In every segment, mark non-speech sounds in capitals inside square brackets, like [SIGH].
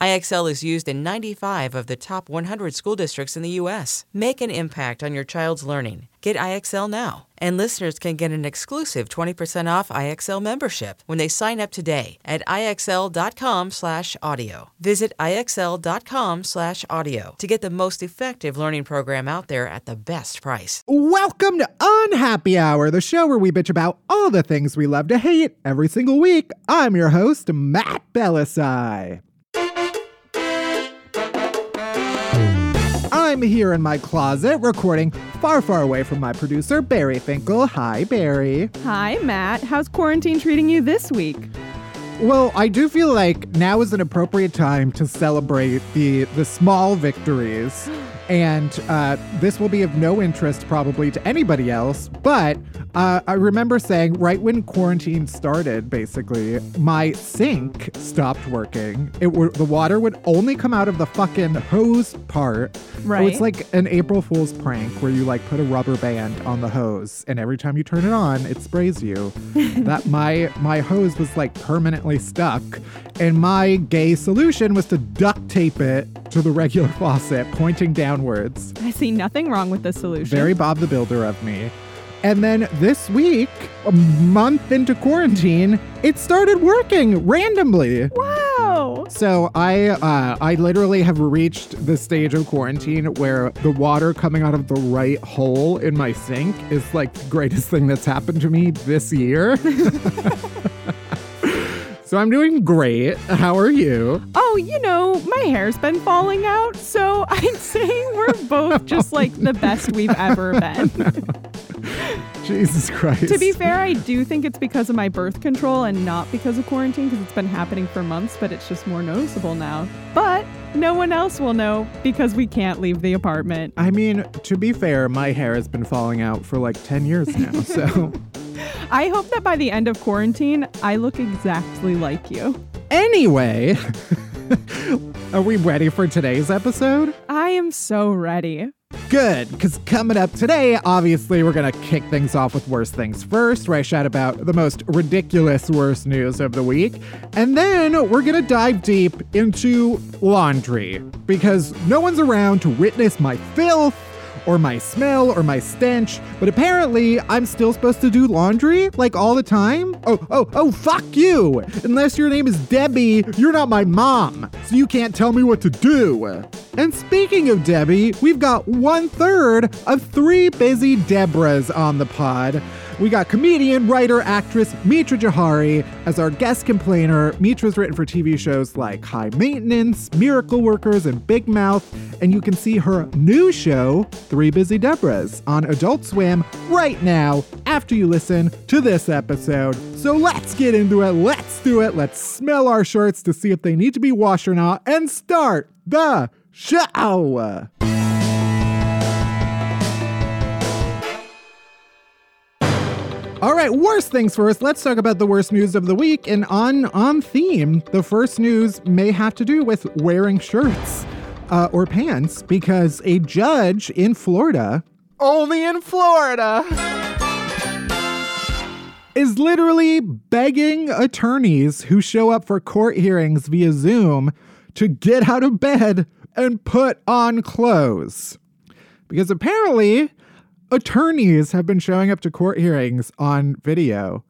IXL is used in 95 of the top 100 school districts in the U.S. Make an impact on your child's learning. Get IXL now. And listeners can get an exclusive 20% off IXL membership when they sign up today at IXL.com slash audio. Visit IXL.com slash audio to get the most effective learning program out there at the best price. Welcome to Unhappy Hour, the show where we bitch about all the things we love to hate every single week. I'm your host, Matt Bellassai. I'm here in my closet recording far, far away from my producer, Barry Finkel. Hi, Barry. Hi, Matt. How's quarantine treating you this week? Well, I do feel like now is an appropriate time to celebrate the the small victories. [GASPS] And uh, this will be of no interest probably to anybody else. But uh, I remember saying right when quarantine started, basically, my sink stopped working. It were, the water would only come out of the fucking hose part. Right. Oh, it's like an April Fool's prank where you like put a rubber band on the hose, and every time you turn it on, it sprays you. [LAUGHS] that my my hose was like permanently stuck, and my gay solution was to duct tape it to the regular [LAUGHS] faucet, pointing downwards. I see nothing wrong with the solution. Very Bob the Builder of me. And then this week, a month into quarantine, it started working randomly. Wow. So I uh, I literally have reached the stage of quarantine where the water coming out of the right hole in my sink is like the greatest thing that's happened to me this year. [LAUGHS] [LAUGHS] so I'm doing great. How are you? Oh, you know, my hair's been falling out, so [LAUGHS] I'd say we're both just like the best we've ever been. [LAUGHS] Jesus Christ. to be fair, I do think it's because of my birth control and not because of quarantine, because it's been happening for months, but it's just more noticeable now. But no one else will know because we can't leave the apartment. I mean, to be fair, my hair has been falling out for like 10 years now. So [LAUGHS] I hope that by the end of quarantine, I look exactly like you. anyway, [LAUGHS] are we ready for today's episode? I am so ready. Good, because coming up today, obviously, we're going to kick things off with Worst Things First, where I shout about the most ridiculous worst news of the week. And then we're going to dive deep into laundry, because no one's around to witness my filth or my smell or my stench, but apparently I'm still supposed to do laundry like all the time. Oh, oh, oh, fuck you! Unless your name is Debbie, you're not my mom, so you can't tell me what to do. And speaking of Debbie, we've got one third of three busy Debras on the pod. We got comedian, writer, actress Mitra Jouhari as our guest complainer. Mitra's written for TV shows like High Maintenance, Miracle Workers, and Big Mouth. And you can see her new show, Three Busy Debras, on Adult Swim right now after you listen to this episode. So let's get into it. Let's do it. Let's smell our shirts to see if they need to be washed or not and start the show. All right, worst things first. Let's talk about the worst news of the week. And on on theme, the first news may have to do with wearing shirts uh, or pants because a judge in Florida, Only in Florida. is literally begging attorneys who show up for court hearings via Zoom to get out of bed and put on clothes. Because apparently, attorneys have been showing up to court hearings on video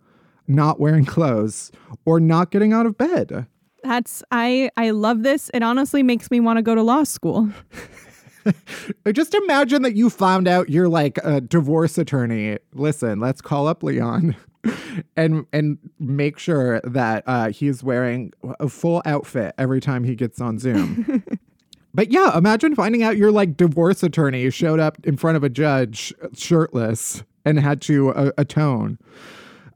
not wearing clothes or not getting out of bed. That's I I love this. It honestly makes me want to go to law school. [LAUGHS] Just imagine that you found out you're like a divorce attorney. Listen, let's call up Leon [LAUGHS] and and make sure that uh, he's wearing a full outfit every time he gets on Zoom. [LAUGHS] but yeah, imagine finding out your like divorce attorney showed up in front of a judge shirtless and had to uh, atone.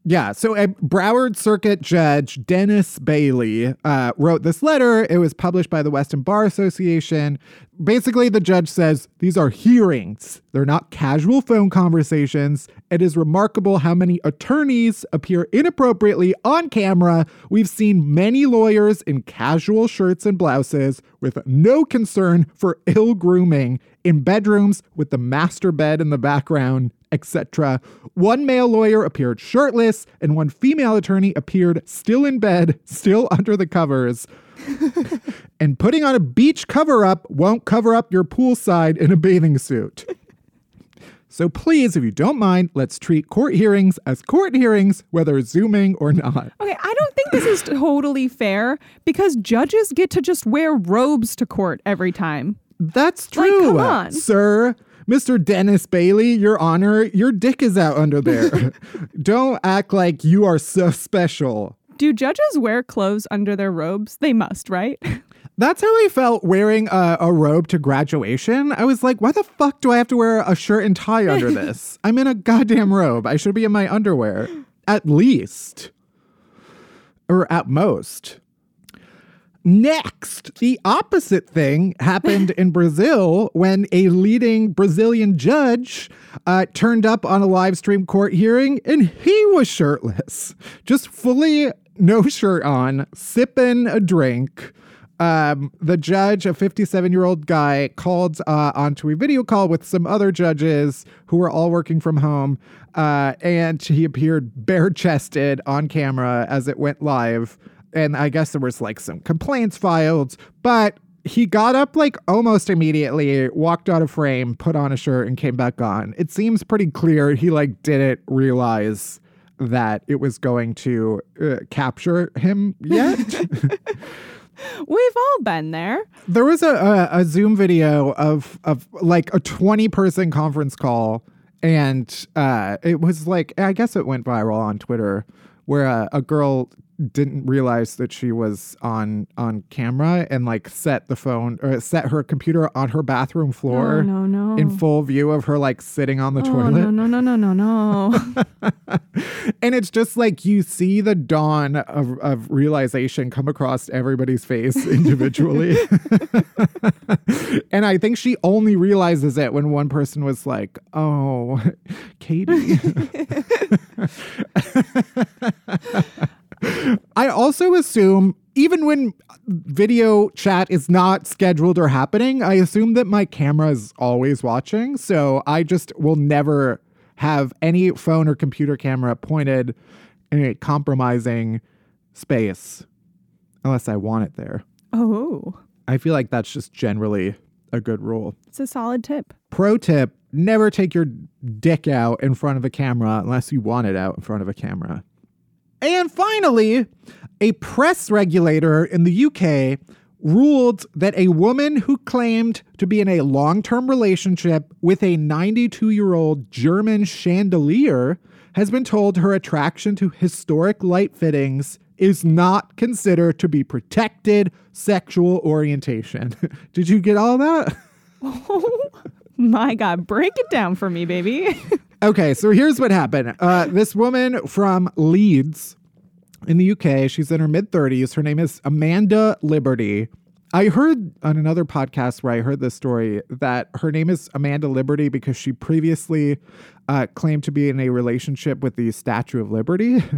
Yeah, so a Broward Circuit Judge Dennis Bailey uh, wrote this letter. It was published by the Weston Bar Association. Basically, the judge says these are hearings, they're not casual phone conversations. It is remarkable how many attorneys appear inappropriately on camera. We've seen many lawyers in casual shirts and blouses with no concern for ill grooming in bedrooms with the master bed in the background etc. One male lawyer appeared shirtless, and one female attorney appeared still in bed, still [LAUGHS] under the covers. [LAUGHS] and putting on a beach cover up won't cover up your poolside in a bathing suit. So please, if you don't mind, let's treat court hearings as court hearings, whether zooming or not. Okay, I don't think this is totally fair because judges get to just wear robes to court every time. That's Like, true, come on. sir. Mr. Dennis Bailey, your honor, your dick is out under there. [LAUGHS] Don't act like you are so special. Do judges wear clothes under their robes? They must, right? [LAUGHS] That's how I felt wearing a, a robe to graduation. I was like, why the fuck do I have to wear a shirt and tie under [LAUGHS] this? I'm in a goddamn robe. I should be in my underwear, at least, or at most. Next, the opposite thing happened in Brazil when a leading Brazilian judge uh, turned up on a live stream court hearing and he was shirtless, just fully no shirt on, sipping a drink. Um, the judge, a 57 year old guy, called uh, onto a video call with some other judges who were all working from home. Uh, and he appeared bare chested on camera as it went live and I guess there was like some complaints filed, but he got up like almost immediately, walked out of frame, put on a shirt, and came back on. It seems pretty clear he like didn't realize that it was going to uh, capture him yet. [LAUGHS] [LAUGHS] We've all been there. there was a, a, a Zoom video of of like a 20 person conference call, and uh, it was like I guess it went viral on Twitter, where uh, a girl didn't realize that she was on on camera and like set the phone or set her computer on her bathroom floor Oh, no, no. in full view of her like sitting on the Oh, toilet no, no, no, no, no, no. [LAUGHS] and it's just like you see the dawn of, of realization come across everybody's face [LAUGHS] individually and i think she only realizes it when one person was like oh [LAUGHS] katie I also assume, even when video chat is not scheduled or happening, I assume that my camera is always watching. So I just will never have any phone or computer camera pointed in a compromising space unless I want it there. oh, I feel like that's just generally a good rule. it's a solid tip. Pro tip never take your dick out in front of a camera unless you want it out in front of a camera. And finally, a press regulator in the UK ruled that a woman who claimed to be in a long term relationship with a 92 year old German chandelier has been told her attraction to historic light fittings is not considered to be protected sexual orientation. [LAUGHS] Did you get all that? oh [LAUGHS] My God, break it down for me, baby. [LAUGHS] Okay, so here's what happened. Uh, this woman from Leeds in the UK, she's in her mid 30s. Her name is Amanda Liberty. I heard on another podcast where I heard this story that her name is Amanda Liberty because she previously uh, claimed to be in a relationship with the Statue of Liberty. [LAUGHS]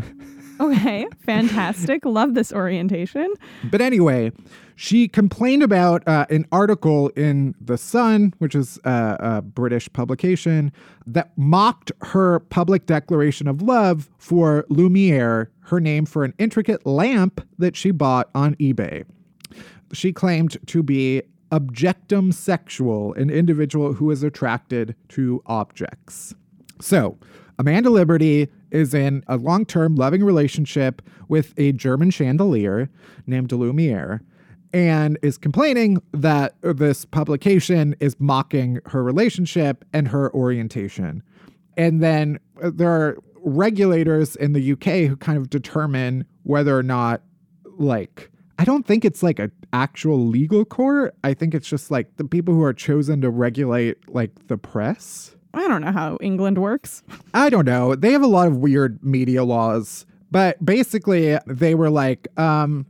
Okay, fantastic. Love this orientation. But anyway, she complained about uh, an article in The Sun, which is a, a British publication, that mocked her public declaration of love for Lumiere, her name for an intricate lamp that she bought on eBay. She claimed to be objectum sexual, an individual who is attracted to objects. So, Amanda Liberty is in a long term loving relationship with a German chandelier named Lumiere and is complaining that this publication is mocking her relationship and her orientation. And then uh, there are regulators in the UK who kind of determine whether or not, like, I don't think it's like an actual legal court. I think it's just like the people who are chosen to regulate, like, the press. I don't know how England works. [LAUGHS] I don't know. They have a lot of weird media laws, but basically they were like, um,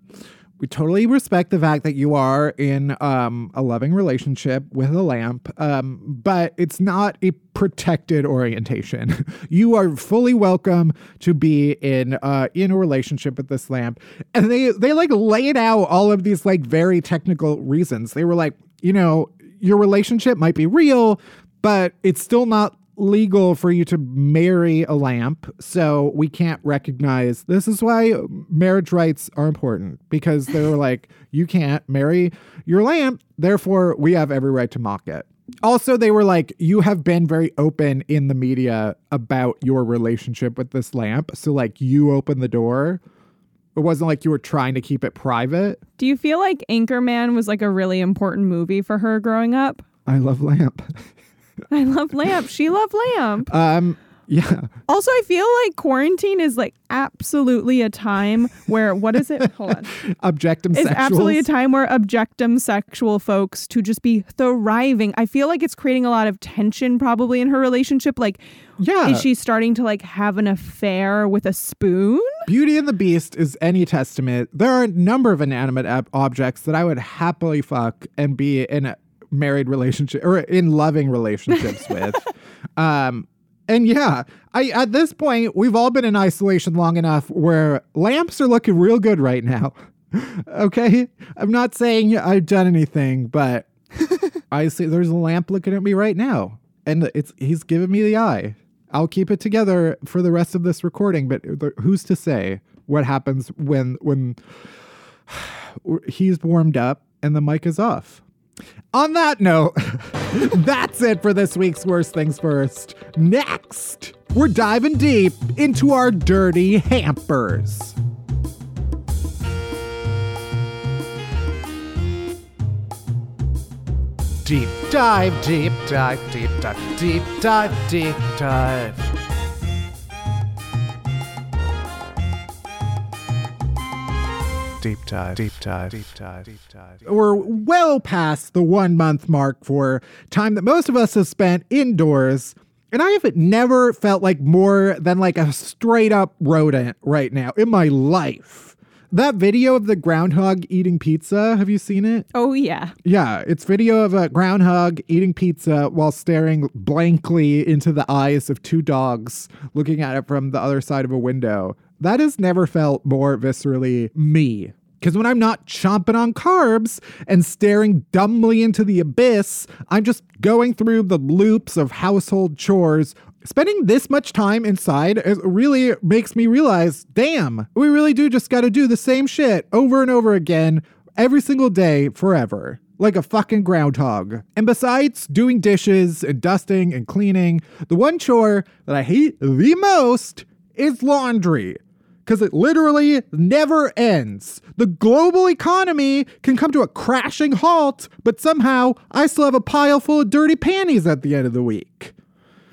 we totally respect the fact that you are in um, a loving relationship with a lamp, um, but it's not a protected orientation. [LAUGHS] you are fully welcome to be in uh, in a relationship with this lamp, and they they like laid out all of these like very technical reasons. They were like, you know, your relationship might be real, but it's still not legal for you to marry a lamp. So we can't recognize this is why marriage rights are important because they were [LAUGHS] like, you can't marry your lamp. Therefore, we have every right to mock it. Also, they were like, you have been very open in the media about your relationship with this lamp. So, like, you opened the door. It wasn't like you were trying to keep it private. Do you feel like Anchorman was like a really important movie for her growing up? I love lamp. [LAUGHS] I love Lamp. She loved Lamp. Um, yeah. Also, I feel like quarantine is like absolutely a time where what is it? Hold on. [LAUGHS] Objectum It's sexuals. absolutely a time where objectum sexual folks to just be thriving. I feel like it's creating a lot of tension probably in her relationship. Like, Yeah. is she starting to like have an affair with a spoon? Beauty and the Beast is any testament. There are a number of inanimate ab- objects that I would happily fuck and be in a married relationship or in loving relationships [LAUGHS] with. Um, and yeah, I at this point we've all been in isolation long enough where lamps are looking real good right now. [LAUGHS] okay, I'm not saying I've done anything, but [LAUGHS] I see there's a lamp looking at me right now, and it's he's giving me the eye. I'll keep it together for the rest of this recording, but who's to say what happens when when [SIGHS] he's warmed up and the mic is off? On that note, [LAUGHS] that's it for this week's Worst Things First. Next, we're diving deep into our dirty hampers. Deep dive, deep dive, deep dive, deep dive, deep dive. Deep dive, deep dive, deep dive, deep dive. We're well past the one month mark for time that most of us have spent indoors. And I have never felt like more than like a straight up rodent right now in my life. That video of the groundhog eating pizza, have you seen it? Oh, yeah. Yeah, it's video of a groundhog eating pizza while staring blankly into the eyes of two dogs looking at it from the other side of a window. That has never felt more viscerally me. Because when I'm not chomping on carbs and staring dumbly into the abyss, I'm just going through the loops of household chores. Spending this much time inside really makes me realize damn, we really do just gotta do the same shit over and over again every single day forever. Like a fucking groundhog. And besides doing dishes and dusting and cleaning, the one chore that I hate the most is laundry. Because it literally never ends. The global economy can come to a crashing halt, but somehow I still have a pile full of dirty panties at the end of the week.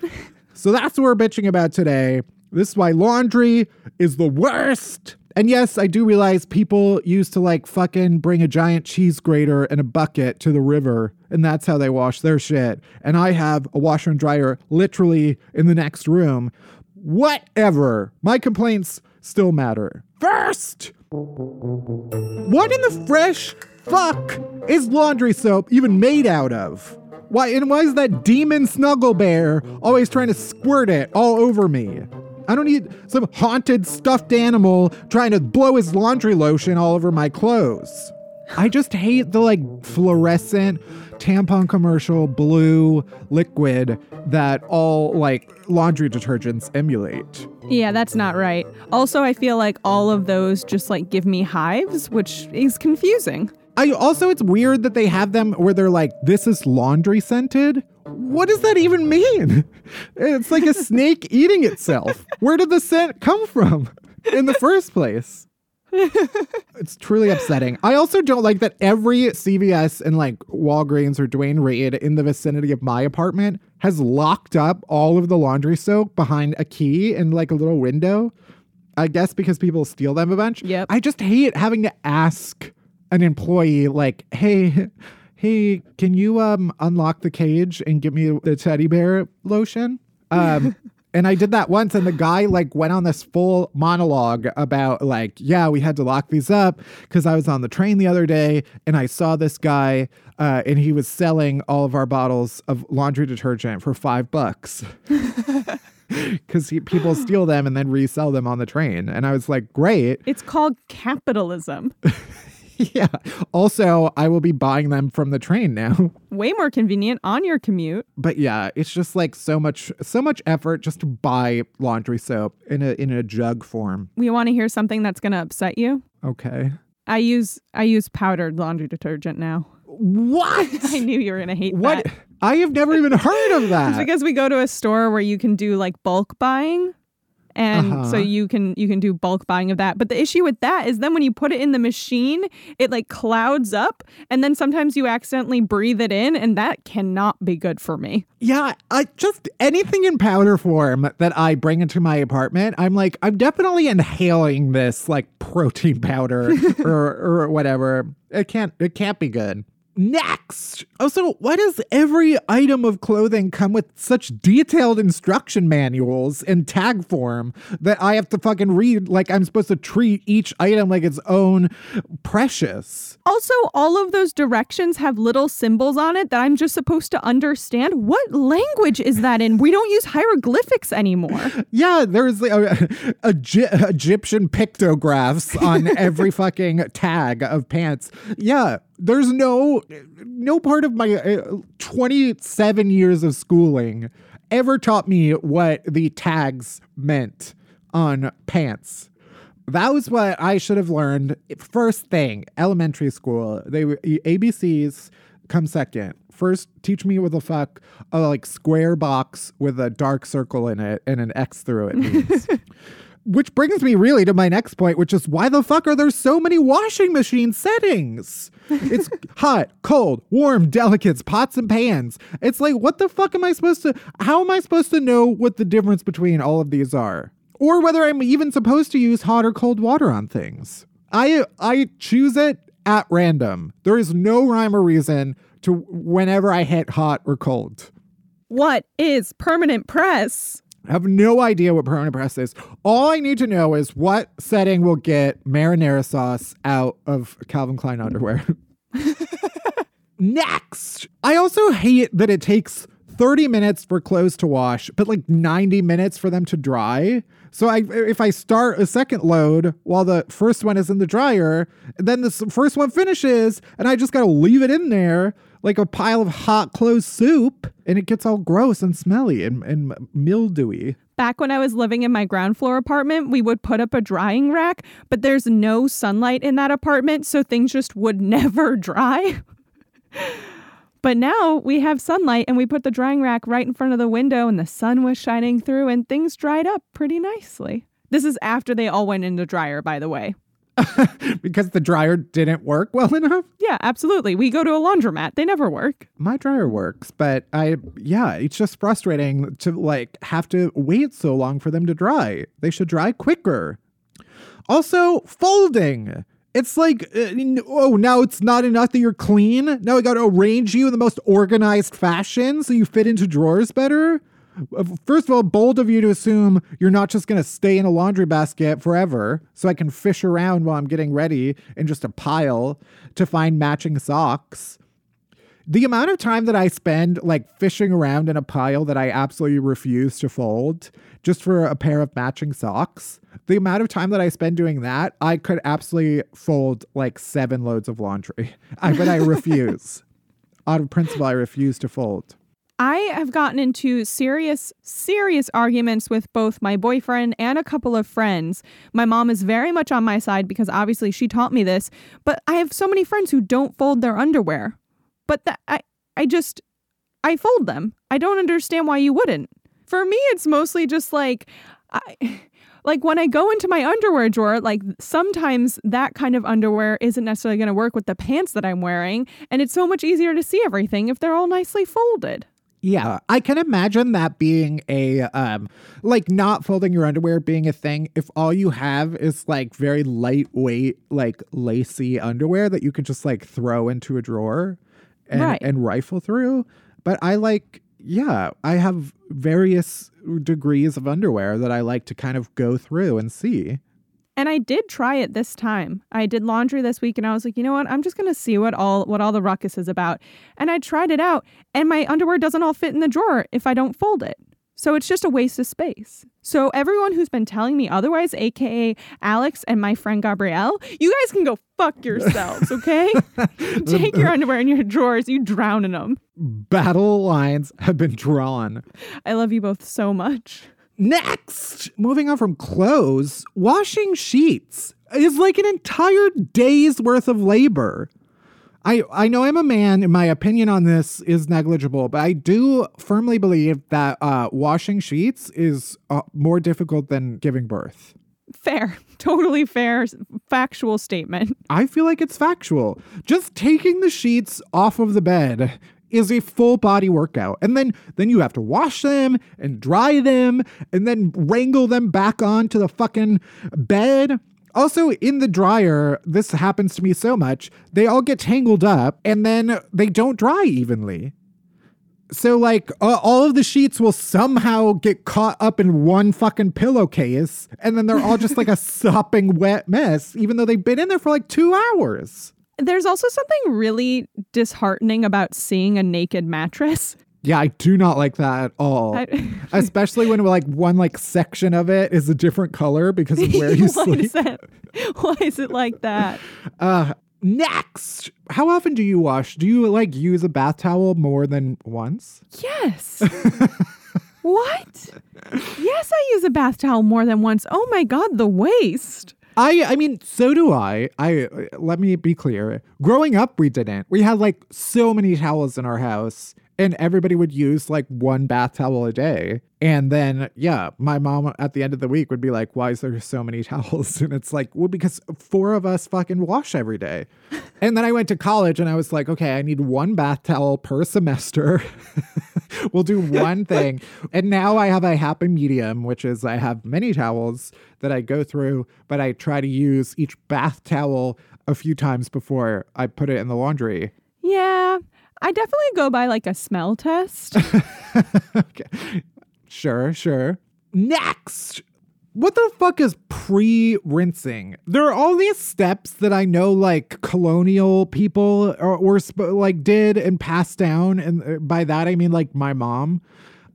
[LAUGHS] So that's what we're bitching about today. This is why laundry is the worst. And yes, I do realize people used to like fucking bring a giant cheese grater and a bucket to the river, and that's how they wash their shit. And I have a washer and dryer literally in the next room. Whatever. My complaints still matter. First, what in the fresh fuck is laundry soap even made out of? Why and why is that demon snuggle bear always trying to squirt it all over me? I don't need some haunted stuffed animal trying to blow his laundry lotion all over my clothes. I just hate the like fluorescent tampon commercial blue liquid that all like laundry detergents emulate. Yeah, that's not right. Also, I feel like all of those just like give me hives, which is confusing. I also it's weird that they have them where they're like this is laundry scented. What does that even mean? [LAUGHS] It's like a snake eating itself. Where did the scent come from in the first place? It's truly upsetting. I also don't like that every CVS and like Walgreens or Duane Reade in the vicinity of my apartment has locked up all of the laundry soap behind a key in like a little window. I guess because people steal them a bunch. Yep. I just hate having to ask an employee like, "Hey, hey, can you um unlock the cage and give me the teddy bear lotion?" Um and I did that once and the guy like went on this full monologue about like, "Yeah, we had to lock these up cuz I was on the train the other day and I saw this guy uh, and he was selling all of our bottles of laundry detergent for 5 bucks." [LAUGHS] Because people steal them and then resell them on the train. And I was like, great. It's called capitalism. [LAUGHS] [LAUGHS] yeah. Also, I will be buying them from the train now. [LAUGHS] Way more convenient on your commute. But yeah, it's just like so much so much effort just to buy laundry soap in a in a jug form. We want to hear something that's going to upset you. Okay. I use I use powdered laundry detergent now. What? [LAUGHS] I knew you were going to hate what? that. I have never even heard of It's that. because we go to a store where you can do like bulk buying. And Uh-huh. so you can you can do bulk buying of that. But the issue with that is then when you put it in the machine, it like clouds up and then sometimes you accidentally breathe it in and that cannot be good for me. Yeah, I just anything in powder form that I bring into my apartment, I'm like, I'm definitely inhaling this like protein powder [LAUGHS] or or whatever. It can't it can't be good. Next. Also, why does every item of clothing come with such detailed instruction manuals in tag form that I have to fucking read like I'm supposed to treat each item like its own precious? Also, all of those directions have little symbols on it that I'm just supposed to understand. What language is that in? We don't use hieroglyphics anymore. [LAUGHS] Yeah, there's like a, a, Egyptian pictographs on [LAUGHS] every fucking tag of pants. Yeah, there's no no part of my uh, 27 years of schooling ever taught me what the tags meant on pants. That was what I should have learned first thing, elementary school. They ABCs come second. First, teach me what the fuck a like square box with a dark circle in it and an X through it means. [LAUGHS] which brings me really to my next point, which is why the fuck are there so many washing machine settings? It's [LAUGHS] hot, cold, warm, delicates, pots and pans. It's like, what the fuck am I supposed to? How am I supposed to know what the difference between all of these are? Or whether I'm even supposed to use hot or cold water on things. I I choose it at random. There is no rhyme or reason to whenever I hit hot or cold. What is permanent press? I have no idea what permanent press is. All I need to know is what setting will get marinara sauce out of Calvin Klein underwear. [LAUGHS] Next, I also hate that it takes 30 minutes for clothes to wash, but like 90 minutes for them to dry. So I if I start a second load while the first one is in the dryer, then the first one finishes and I just got to leave it in there like a pile of hot clothes soup and it gets all gross and smelly and, and mildewy. Back when I was living in my ground floor apartment, we would put up a drying rack, but there's no sunlight in that apartment, so things just would [LAUGHS] never dry. but now we have sunlight and we put the drying rack right in front of the window and the sun was shining through and things dried up pretty nicely. This is after they all went in the dryer, by the way. [LAUGHS] because the dryer didn't work well enough. Yeah, absolutely. We go to a laundromat. They never work. My dryer works, but I yeah, it's just frustrating to like have to wait so long for them to dry. They should dry quicker. Also, folding. It's like, uh, oh, now it's not enough that you're clean. Now I got to arrange you in the most organized fashion so you fit into drawers better. First of all, bold of you to assume you're not just going to stay in a laundry basket forever so I can fish around while I'm getting ready in just a pile to find matching socks. The amount of time that I spend like fishing around in a pile that I absolutely refuse to fold just for a pair of matching socks, the amount of time that I spend doing that, I could absolutely fold like seven loads of laundry. [LAUGHS] But I refuse. Out of principle, I refuse to fold. I have gotten into serious, serious arguments with both my boyfriend and a couple of friends. My mom is very much on my side because obviously she taught me this, but I have so many friends who don't fold their underwear. But that I I just I fold them. I don't understand why you wouldn't. For me it's mostly just like I [LAUGHS] like when I go into my underwear drawer, like sometimes that kind of underwear isn't necessarily going to work with the pants that I'm wearing, and it's so much easier to see everything if they're all nicely folded. Yeah, I can imagine that being a um like not folding your underwear being a thing if all you have is like very lightweight like lacy underwear that you could just like throw into a drawer and Right. and rifle through. But I like yeah, I have various degrees of underwear that I like to kind of go through and see. And I did try it this time. I did laundry this week and I was like, you know what? I'm just gonna see what all what all the ruckus is about. And I tried it out, and my underwear doesn't all fit in the drawer if I don't fold it. So it's just a waste of space. So everyone who's been telling me otherwise, aka Alex and my friend Gabrielle, you guys can go fuck [LAUGHS] yourselves, okay? [LAUGHS] Take your underwear in your drawers, you drown in them. Battle lines have been drawn. I love you both so much. Next, moving on from clothes, washing sheets is like an entire day's worth of labor. I, I know I'm a man, and my opinion on this is negligible, but I do firmly believe that uh, washing sheets is uh, more difficult than giving birth. Fair, [LAUGHS] totally fair, factual statement. I feel like it's factual. Just taking the sheets off of the bed is a full body workout. And then then you have to wash them and dry them and then wrangle them back onto the fucking bed. Also, in the dryer, this happens to me so much, they all get tangled up and then they don't dry evenly. So, like, uh, all of the sheets will somehow get caught up in one fucking pillowcase, and then they're all just like a [LAUGHS] sopping wet mess, even though they've been in there for like two hours. There's also something really disheartening about seeing a naked mattress. Yeah, I do not like that at all. I- [LAUGHS] Especially when like one like section of it is a different color because of [LAUGHS] where you Why sleep. is that? Why is it like that? [LAUGHS] Uh, next, how often do you wash? Do you like use a bath towel more than once? Yes. what? Yes, I use a bath towel more than once. Oh my god, the waste. I I mean, so do I. I uh, let me be clear. Growing up, we didn't. We had like so many towels in our house, and everybody would use like one bath towel a day. And then, yeah, my mom at the end of the week would be like, "Why is there so many [LAUGHS] towels?" And it's like, well, because four of us fucking wash every day. [LAUGHS] and then I went to college, and I was like, okay, I need one bath towel per semester. [LAUGHS] we'll do one thing. And now I have a happy medium, which is I have many towels that I go through, but I try to use each bath towel a few times before I put it in the laundry. Yeah, I definitely go by like a smell test. [LAUGHS] okay. Sure, sure. Next. What the fuck is pre rinsing? There are all these steps that I know, like colonial people or, or sp- like did and passed down, and uh, by that I mean like my mom.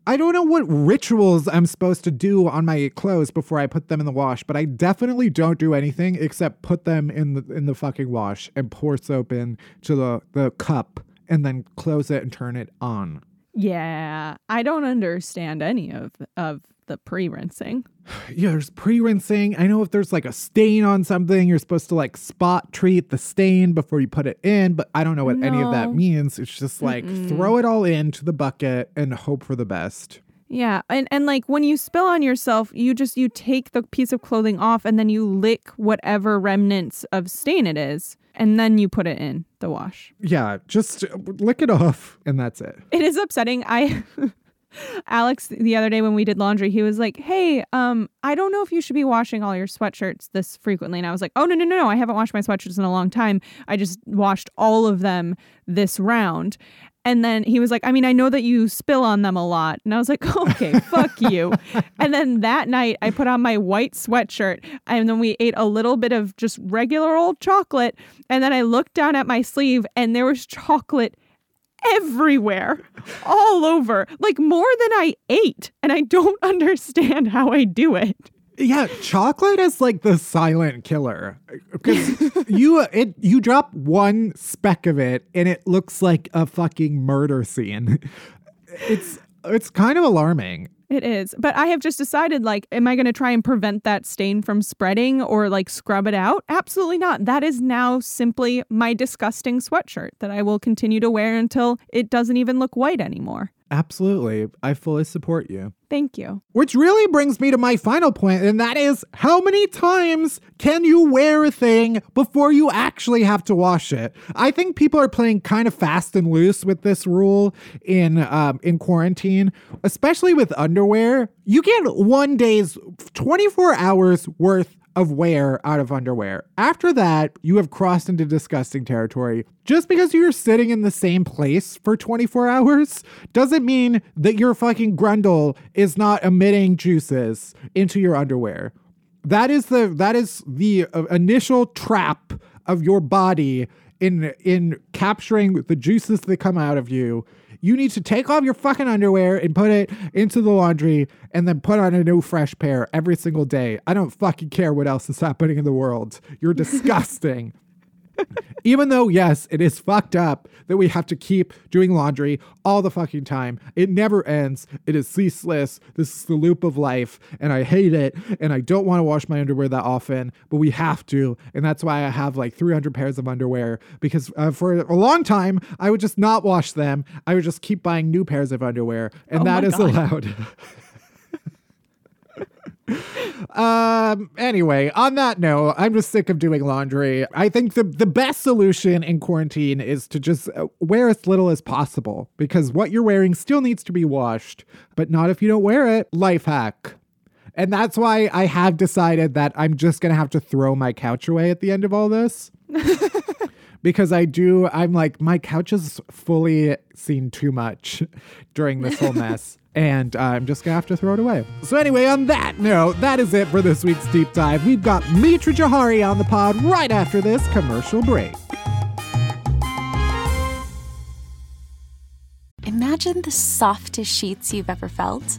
I don't know what rituals I'm supposed to do on my clothes before I put them in the wash, but I definitely don't do anything except put them in the in the fucking wash and pour soap in to the the cup and then close it and turn it on. yeah, I don't understand any of of the pre-rinsing. [SIGHS] yeah, there's pre-rinsing. I know if there's like a stain on something, you're supposed to like spot treat the stain before you put it in, but I don't know what any of that means. It's just like throw it all into the bucket and hope for the best. Yeah, and and like when you spill on yourself, you just you take the piece of clothing off and then you lick whatever remnants of stain it is, and then you put it in the wash. Yeah, just lick it off and that's it. It is upsetting. I [LAUGHS] Alex the other day when we did laundry, he was like, "Hey, um, I don't know if you should be washing all your sweatshirts this frequently." And I was like, "Oh no, no, no, no! I haven't washed my sweatshirts in a long time. I just washed all of them this round." And then he was like, I mean, I know that you spill on them a lot. And I was like, [LAUGHS] okay, fuck [LAUGHS] you. And then that night, I put on my white sweatshirt and then we ate a little bit of just regular old chocolate. And then I looked down at my sleeve and there was chocolate everywhere, all over, like more than I ate. And I don't [LAUGHS] understand how I do it. Yeah, chocolate is like the silent killer because you it you drop one speck of it and it looks like a fucking murder scene. It's it's kind of alarming. It is. But I have just decided like, am I going to try and prevent that stain from spreading or like scrub it out? Absolutely not. That is now simply my disgusting sweatshirt that I will continue to wear until it doesn't even look white anymore. Absolutely. I fully support you. Thank you. Which really brings me to my final point, and that is how many times can you wear a thing before you actually have to wash it? I think people are playing kind of fast and loose with this rule in um, in quarantine, especially with underwear. You get one day's 24 hours worth of wear out of underwear. After that, you have crossed into disgusting territory. Just because you're sitting in the same place for 24 hours doesn't mean that your fucking grundle is not emitting juices into your underwear. That is the that is the uh, initial trap of your body in in capturing the juices that come out of you you need to take off your fucking underwear and put it into the laundry and then put on a new fresh pair every single day. I don't fucking care what else is happening in the world. You're [LAUGHS] disgusting. Even though, yes, it is fucked up that we have to keep doing laundry all the fucking time. It never ends. It is ceaseless. This is the loop of life, and I hate it. And I don't want to wash my underwear that often, but we have to. And that's why I have like 300 pairs of underwear because uh, for a long time, I would just not wash them. I would just keep buying new pairs of underwear, and Oh that is God. allowed. [LAUGHS] Um. Anyway, on that note, I'm just sick of doing laundry. I think the the best solution in quarantine is to just uh, wear as little as possible because what you're wearing still needs to be washed, but not if you don't wear it. Life hack. And that's why I have decided that I'm just gonna have to throw my couch away at the end of all this. [LAUGHS] because I do, I'm like, my couch has fully seen too much [LAUGHS] during this whole mess. And I'm just gonna have to throw it away. So, anyway, on that note, that is it for this week's deep dive. We've got Mitra Jouhari on the pod right after this commercial break. Imagine the softest sheets you've ever felt.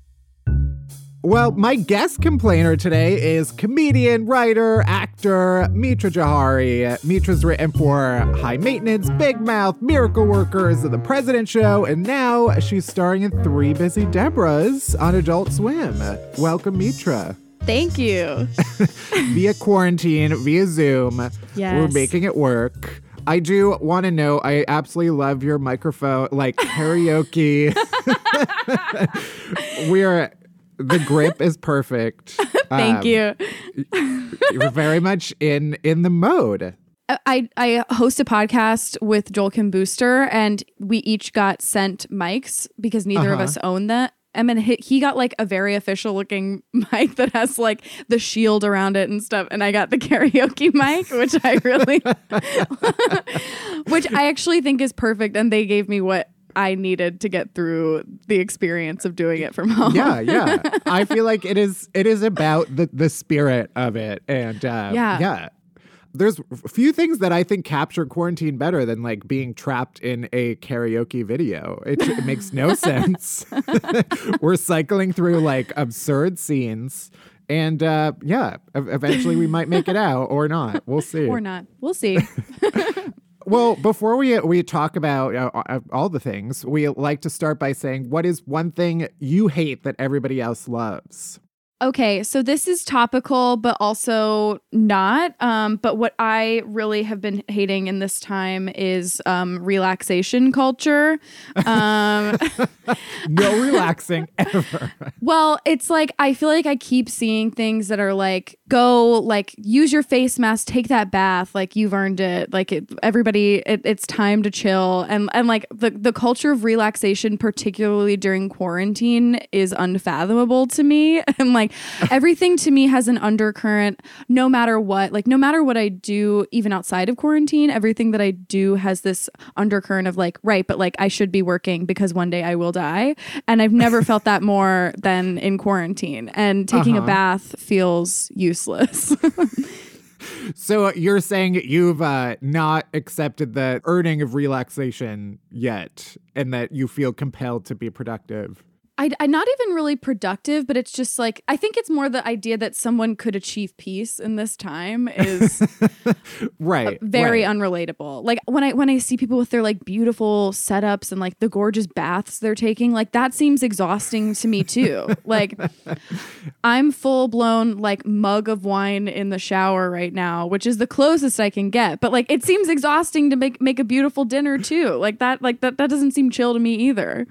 Well, my guest complainer today is comedian, writer, actor Mitra Jouhari. Mitra's written for High Maintenance, Big Mouth, Miracle Workers, The President Show, and now she's starring in Three Busy Debras on Adult Swim. Welcome, Mitra. Thank you. [LAUGHS] via quarantine, via Zoom. We're making it work. I do want to know, I absolutely love your microphone, like karaoke. [LAUGHS] We're, the grip is perfect. [LAUGHS] Thank Um, you. You're very much in in the mode. I, I host a podcast with Joel Kim Booster, and we each got sent mics because neither of Uh-huh. us own that. I mean, he, he got like a very official looking [LAUGHS] mic that has like the shield around it and stuff, and I got the karaoke [LAUGHS] mic, which I really, which I actually think is perfect. And they gave me what I needed to get through the experience of doing it from [LAUGHS] home. Yeah, yeah. [LAUGHS] I feel like it is it is about the the spirit of it, and uh, Yeah. yeah. There's a few things that I think capture quarantine better than like being trapped in a karaoke video. It, it makes no [LAUGHS] sense. We're cycling through like absurd scenes. And uh, yeah, eventually we might make it out or not. We'll see. or not. We'll see. Well, before we we talk about uh, uh, all the things, we like to start by saying, what is one thing you hate that everybody else loves? Okay, so this is topical, but also not. Um, but what I really have been hating in this time is um, relaxation culture. Um, [LAUGHS] No relaxing [LAUGHS] ever. well, it's like I feel like I keep seeing things that are like, go, like, use your face mask, take that bath, like you've earned it. Like it, everybody, it, it's time to chill, and and like the the culture of relaxation, particularly during quarantine, is unfathomable to me. [LAUGHS] And like everything to me has an undercurrent no matter what. Like no matter what i do even outside of quarantine everything that i do has this undercurrent of like right but like i should be working because one day i will die. And i've never [LAUGHS] felt that more than in quarantine. And taking a uh-huh. bath feels useless [LAUGHS] So you're saying you've uh, not accepted the earning of relaxation yet, and that you feel compelled to be productive. I, I'm not even really productive, but it's just like I think it's more the idea that someone could achieve peace in this time is [LAUGHS] Right. very right. unrelatable. Like when I when I see people with their like beautiful setups and like the gorgeous baths they're taking, like that seems exhausting to me too. [LAUGHS] like I'm full blown like mug of wine in the shower right now, which is the closest I can get. But like it seems exhausting to make make a beautiful dinner too. Like that like that that doesn't seem chill to me either.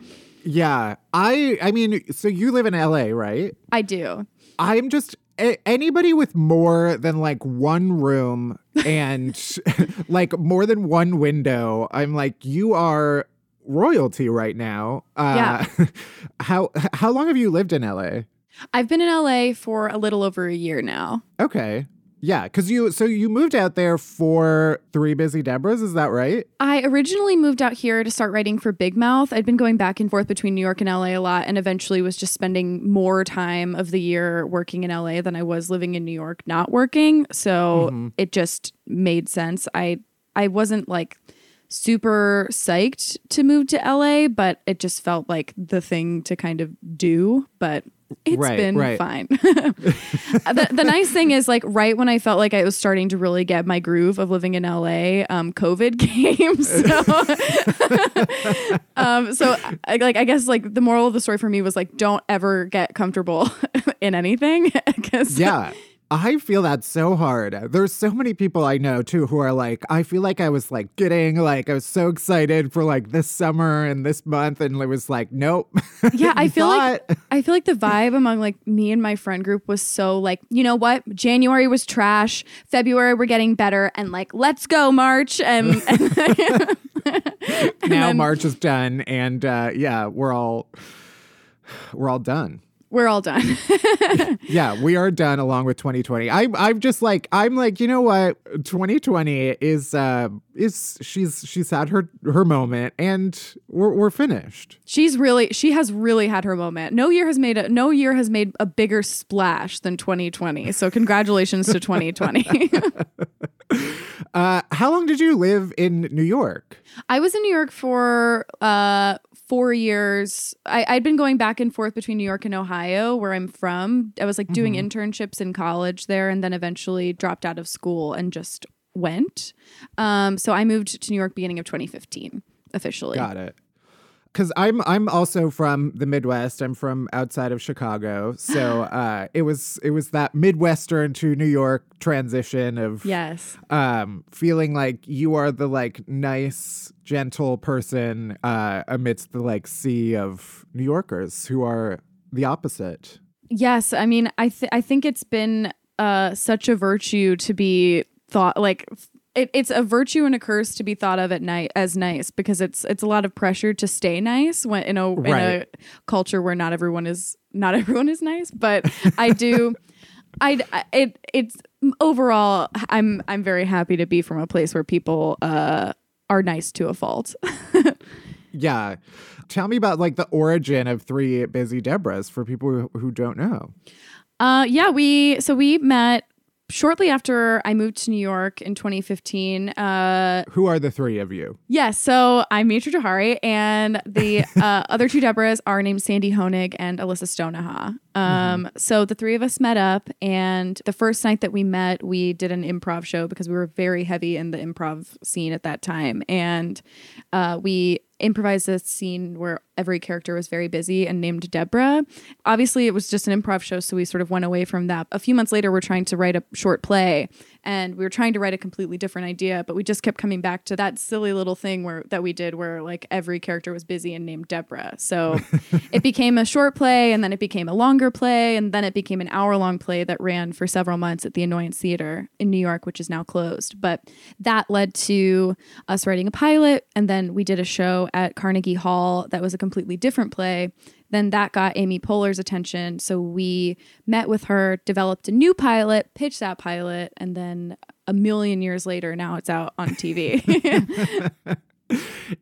Yeah. I I mean, so you live in LA, right? I do. I'm just a- anybody with more than like one room [LAUGHS] and like more than one window. I'm like, you are royalty right now. Uh, [LAUGHS] how how long have you lived in LA? I've been in LA for a little over a year now. Okay. Yeah, because you so you moved out there for Three Busy Debras, is that right? I originally moved out here to start writing for Big Mouth. I'd been going back and forth between New York and LA a lot, and eventually was just spending more time of the year working in LA than I was living in New York not working. So mm-hmm. it just made sense. I I wasn't like super psyched to move to LA, but it just felt like the thing to kind of do. But it's Right, been right. fine. [LAUGHS] the, the nice thing is, like, right when I felt like I was starting to really get my groove of living in LA, um, COVID [LAUGHS] came. So, [LAUGHS] um, so I, like, I guess, like, the moral of the story for me was like, don't ever get comfortable in anything. 'cause- Yeah. I feel that so hard. There's so many people I know too who are like, I feel like I was like getting like I was so excited for like this summer and this month, and it was like, nope. yeah i [LAUGHS] feel like i feel like the vibe among like me and my friend group was so like you know what january was trash february we're getting better and like let's go march and, [LAUGHS] and now then- March is done, and uh, yeah, we're all we're all done. We're all done [LAUGHS] Yeah, we are done along with 2020. I I'm just like I'm like, you know what? 2020 is uh is she's she's had her her moment and we're we're finished. she's really she has really had her moment no year has made a no year has made a bigger splash than 2020 so congratulations to 2020 [LAUGHS] [LAUGHS] Uh how long did you live in New York? I was in New York for uh four years. I, I'd been going back and forth between New York and Ohio, where I'm from. I was like doing internships in college there and then eventually dropped out of school and just went. Um, so I moved to New York beginning of 2015 officially. Got it. Cuz I'm I'm also from the Midwest. I'm from outside of Chicago. So [GASPS] uh it was it was that Midwestern to New York transition of Yes. um feeling like you are the like nice gentle person uh amidst the like sea of new yorkers who are the opposite Yes, I mean, I th- I think it's been uh such a virtue to be thought like it, it's a virtue and a curse to be thought of at night as nice because it's it's a lot of pressure to stay nice when in a in a culture where not everyone is not [LAUGHS] everyone is nice. But I do. [LAUGHS] I I- it it's overall I'm I'm very happy to be from a place where people uh are nice to a fault. [LAUGHS] yeah tell me about like the origin of three busy debras for people who, who don't know Uh, yeah, we so we met shortly after I moved to New York in 2015. Uh, who are the three of you yes, so I'm Mitra Jouhari, and the [LAUGHS] uh, other two Deborahs are named Sandy Honig and Alyssa Stonoha. Um, so the three of us met up, and the first night that we met, we did an improv show because we were very heavy in the improv scene at that time, and uh, we improvised a scene where every character was very busy and named Deborah. Obviously, it was just an improv show, so we sort of went away from that. A few months later, we're trying to write a short play, and we were trying to write a completely different idea, but we just kept coming back to that silly little thing where that we did where like every character was busy and named Deborah. So [LAUGHS] it became a short play, and then it became a longer play, and then it became an hour long play that ran for several months at the Annoyance Theater in New York, which is now closed. But that led to us writing a pilot, and then we did a show at Carnegie Hall that was a completely different play. Then that got Amy Poehler's attention. So we met with her, developed a new pilot, pitched that pilot, and then a million years later, now it's out on TV. [LAUGHS]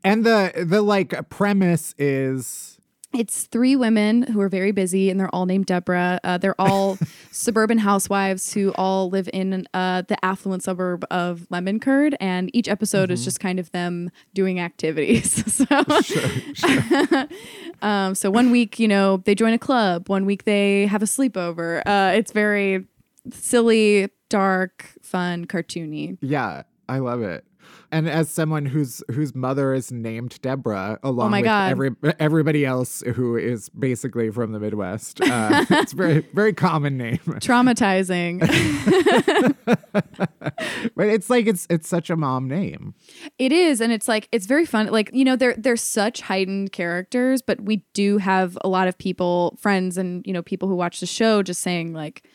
And the the like premise is it's three women who are very busy and they're all named Deborah. Uh, they're all [LAUGHS] suburban housewives who all live in uh, the affluent suburb of Lemon Curd. And each episode is just kind of them doing activities. [LAUGHS] so, [LAUGHS] um, so one week, you know, they join a club. One week they have a sleepover. Uh, it's very silly, dark, fun, cartoony. yeah, I love it. And as someone whose whose mother is named Deborah, along Oh my with God. every everybody else who is basically from the Midwest, uh, [LAUGHS] it's very very common name. [LAUGHS] Traumatizing. [LAUGHS] But it's like it's it's such a mom name. It is, and it's like it's very fun. Like you know, they're they're such heightened characters, but we do have a lot of people, friends, and you know, people who watch the show just saying like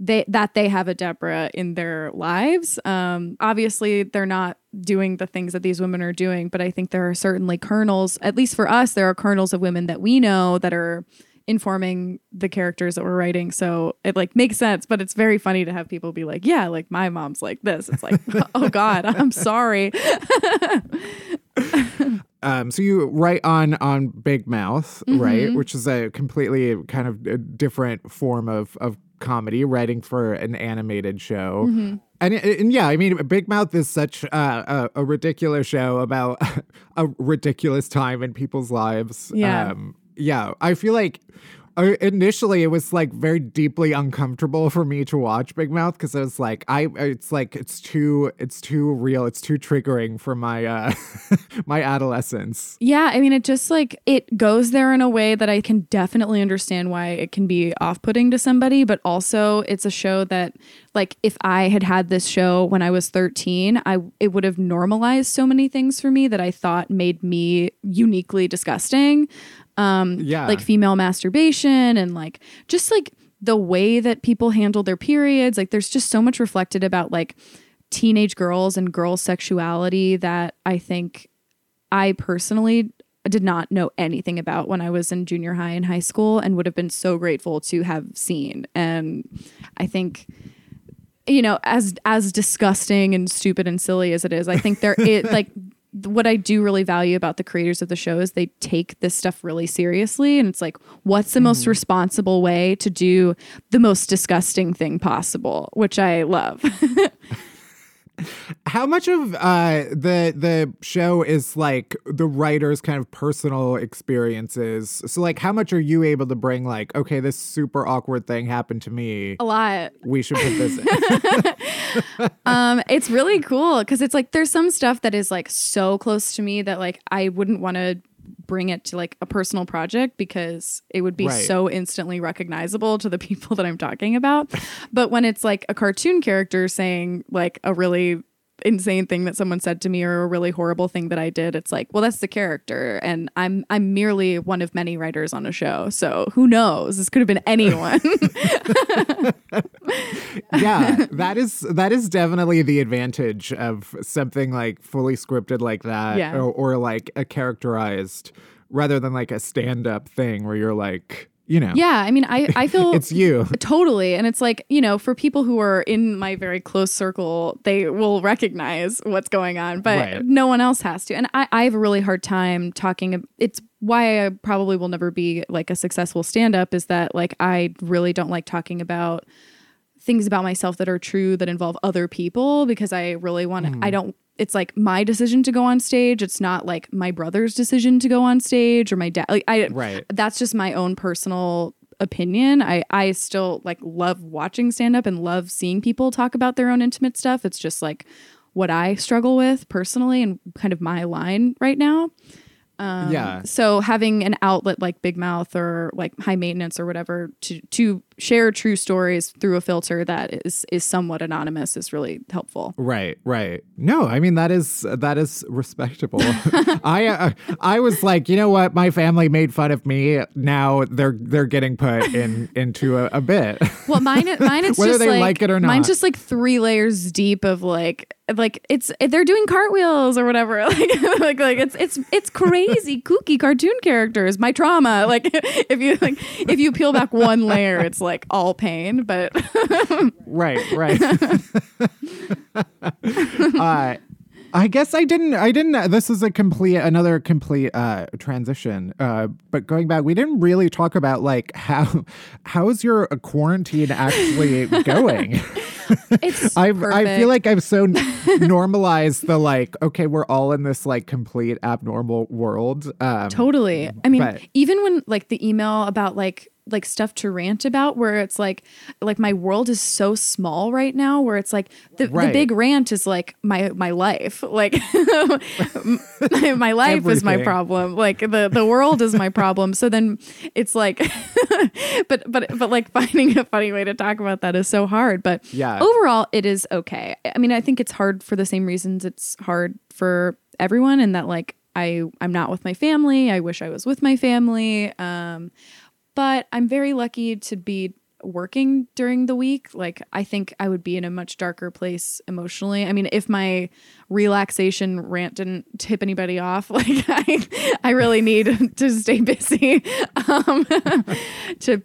they that they have a Deborah in their lives. Um, obviously, they're not doing the things that these women are doing, but I think there are certainly kernels. At least for us, there are kernels of women that we know that are informing the characters that we're writing so it like makes sense but it's very funny to have people be like yeah like my mom's like this it's like [LAUGHS] oh god [LAUGHS] i'm sorry [LAUGHS] Um, so you write on on Big Mouth, Mm-hmm. right, which is a completely kind of a different form of of comedy, writing for an animated show. Mm-hmm. And, and yeah, I mean, Big Mouth is such uh, a, a ridiculous show about [LAUGHS] a ridiculous time in people's lives. Yeah. Um, yeah, I feel like initially it was like very deeply uncomfortable for me to watch Big Mouth because I was like, I it's like it's too it's too real, it's too triggering for my uh [LAUGHS] my adolescence. Yeah, I mean, it just like it goes there in a way that I can definitely understand why it can be off putting to somebody, but also it's a show that, like, if I had had this show when I was 13, I it would have normalized so many things for me that I thought made me uniquely disgusting. Um, Yeah. like female masturbation and like just like the way that people handle their periods. Like, there's just so much reflected about like teenage girls and girl sexuality that I think I personally did not know anything about when I was in junior high and high school and would have been so grateful to have seen. And I think you know, as as disgusting and stupid and silly as it is, I think there it like what I do really value about the creators of the show is they take this stuff really seriously and it's like what's the most mm. responsible way to do the most disgusting thing possible, which I love. [LAUGHS] How much of uh, the the show is like the writer's kind of personal experiences? So, like, how much are you able to bring? Like, okay, this super awkward thing happened to me. A lot. We should put this. in. [LAUGHS] um it's really cool because it's like there's some stuff that is like so close to me that like i wouldn't want to bring it to like a personal project because it would be Right. so instantly recognizable to the people [LAUGHS] that i'm talking about but when it's like a cartoon character saying like a really insane thing that someone said to me or a really horrible thing that i did it's like well that's the character and i'm i'm merely one of many writers on a show so who knows this could have been anyone [LAUGHS] [LAUGHS] yeah, that is that is definitely the advantage of something like fully scripted like that, Yeah. or, or like a characterized, rather than like a stand-up thing where you're like, you know, yeah i mean i i feel [LAUGHS] it's you. Totally. And it's like, you know, for people who are in my very close circle, they will recognize what's going on, but Right. no one else has to. And I, I have a really hard time talking. It's why I probably will never be like a successful stand up is that like I really don't like talking about things about myself that are true that involve other people because I really want to, I mm. don't, it's like my decision to go on stage. It's not like my brother's decision to go on stage or my dad. Like I, Right. that's just my own personal opinion. I I still like love watching stand up and love seeing people talk about their own intimate stuff. It's just like what I struggle with personally and kind of my line right now. Um, Yeah. So having an outlet like Big Mouth or like High Maintenance or whatever to to share true stories through a filter that is is somewhat anonymous is really helpful. Right, right. No, I mean that is that is respectable. [LAUGHS] I uh, I was like, you know what? My family made fun of me. Now they're they're getting put in into a, a bit. Well, mine mine [LAUGHS] it's Whether just they like, like it or not. Mine's just like three layers deep of like like it's they're doing cartwheels or whatever. [LAUGHS] Like like like it's it's it's crazy kooky cartoon characters. My trauma. Like if you like if you peel back one layer, it's like all pain. But right, right. [LAUGHS] uh, I guess I didn't. I didn't. This is a complete another complete uh, transition. Uh, but going back, we didn't really talk about like how how's your quarantine actually [LAUGHS] going. it's [LAUGHS] I I feel like I've so normalized the like. Okay, we're all in this like complete abnormal world. Um, Totally. I mean, But- even when like the email about like like stuff to rant about where it's like like my world is so small right now where it's like the, the big rant is like my my life. [LAUGHS] Like my, [LAUGHS] my life is my problem. Like the the world is my problem. So then it's like [LAUGHS] but but but like finding a funny way to talk about that is so hard. But Yeah. overall it is okay. I mean i think it's hard for the same reasons it's hard for everyone and that like i i'm not with my family. I wish i was with my family. Um but i'm very lucky to be working during the week. Like i think i would be in a much darker place emotionally. I mean if my relaxation rant didn't tip anybody off [LAUGHS] like i i really need [LAUGHS] to stay busy um [LAUGHS] to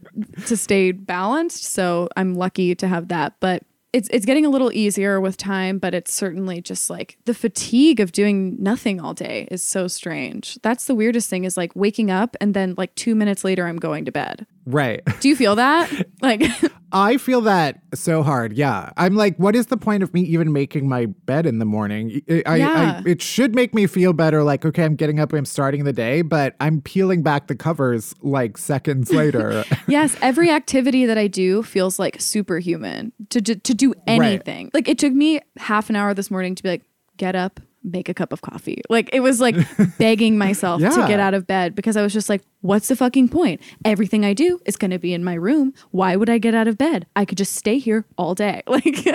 to stay balanced. So i'm lucky to have that. But it's it's getting a little easier with time, but it's certainly just like the fatigue of doing nothing all day is so strange. That's the weirdest thing is like waking up and then like 2 minutes later I'm going to bed. right. Do you feel that? [LAUGHS] Like [LAUGHS] I feel that so hard. Yeah. I'm like, what is the point of me even making my bed in the morning? I, Yeah. I, it should make me feel better. Like, okay, I'm getting up, I'm starting the day, but I'm peeling back the covers like seconds [LAUGHS] later. yes, [LAUGHS] every activity that I do feels like superhuman to to, to do anything. Like it took me half an hour this morning to be like get up, make a cup of coffee. Like it was like [LAUGHS] begging myself to get out of bed because I was just like what's the fucking point? Everything I do is going to be in my room. Why would I get out of bed? I could just stay here all day. [LAUGHS] Like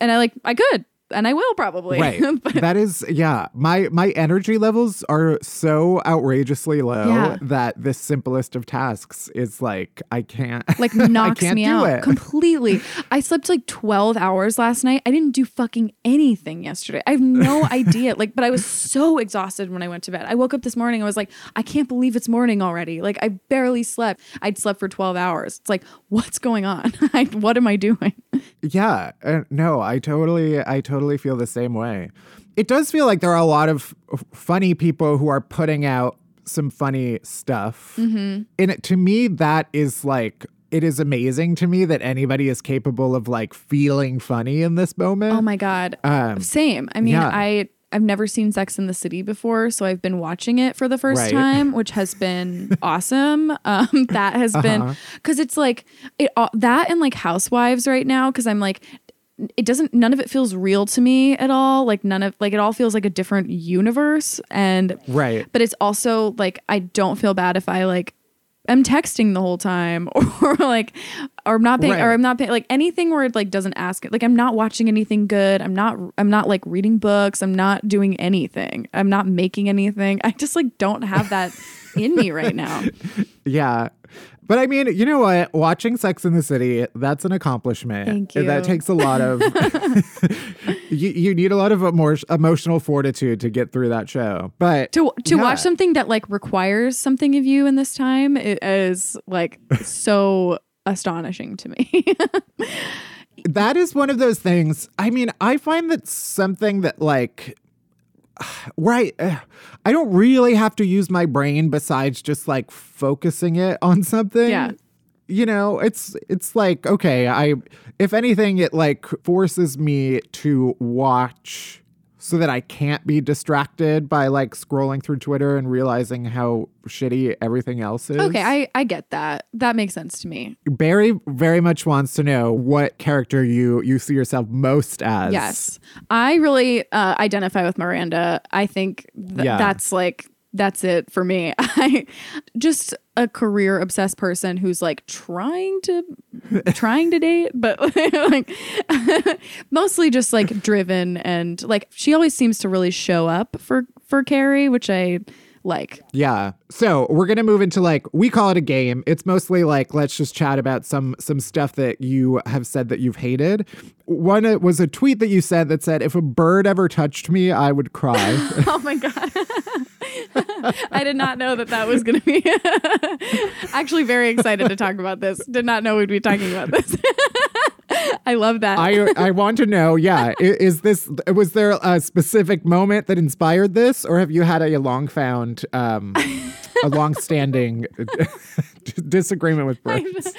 and I like I could and I will probably. right. [LAUGHS] But- that is, yeah. My my energy levels are so outrageously low Yeah. that the simplest of tasks is like I can't [LAUGHS] like knocks can't me out it. completely. [LAUGHS] I slept like 12 hours last night. I didn't do fucking anything yesterday. I have no idea. Like, but I was so exhausted when I went to bed. I woke up this morning. I was like, I can't believe it's morning already. Like, I barely slept. I'd slept for 12 hours. It's like, what's going on? I, what am I doing? Yeah, uh, no, I totally, I totally feel the same way. It does feel like there are a lot of funny people who are putting out some funny stuff, Mm-hmm. and it, to me, that is like. It is amazing to me that anybody is capable of like feeling funny in this moment. Oh my God. Um, Same. I mean, yeah. I. I've never seen Sex in the City before, so I've been watching it for the first Right. time, which has been [LAUGHS] awesome. Um, that has been because it's like it all that and like Housewives right now because I'm like it doesn't none of it feels real to me at all. Like none of like it all feels like a different universe. And Right. but it's also like i don't feel bad if i like am texting the whole time [LAUGHS] or like or I'm not paying or i'm not paying like anything where it like doesn't ask like i'm not watching anything good. I'm not i'm not like reading books. I'm not doing anything. I'm not making anything. I just like don't have that in me right now. [LAUGHS] Yeah. But I mean, you know what? Watching Sex in the City, that's an accomplishment. Thank you. That takes a lot of [LAUGHS] [LAUGHS] you, you need a lot of emo- emotional fortitude to get through that show. But to to yeah. watch something that like requires something of you in this time i- is like [LAUGHS] so astonishing to me. that is one of those things. I mean, I find that something that like right uh, I don't really have to use my brain besides just like focusing it [LAUGHS] on something. Yeah. You know, it's it's like okay, I if anything it like forces me to watch so that I can't be distracted by like scrolling through Twitter and realizing how shitty everything else is. Okay, I, I get that. That makes sense to me. Barry very much wants to know what character you you see yourself most as. Yes. I really uh, identify with Miranda. I think th- Yeah. that's like that's it for me. [LAUGHS] I just a career obsessed person who's like trying to trying to date, but [LAUGHS] like [LAUGHS] mostly just like driven and like she always seems to really show up for for Carrie, which I like. Yeah. So we're gonna move into like we call it a game. It's mostly like let's just chat about some some stuff that you have said that you've hated. One uh, was a tweet that you said that said if a bird ever touched me, I would cry. [LAUGHS] Oh my god. [LAUGHS] I did not know that that was going to be [LAUGHS] actually very excited to talk about this. Did not know we'd be talking about this. I love that. I I [LAUGHS] want to know. Yeah, i- is this was there a specific moment that inspired this, or have you had a long found um, a long standing [LAUGHS] disagreement with [LAUGHS] birds?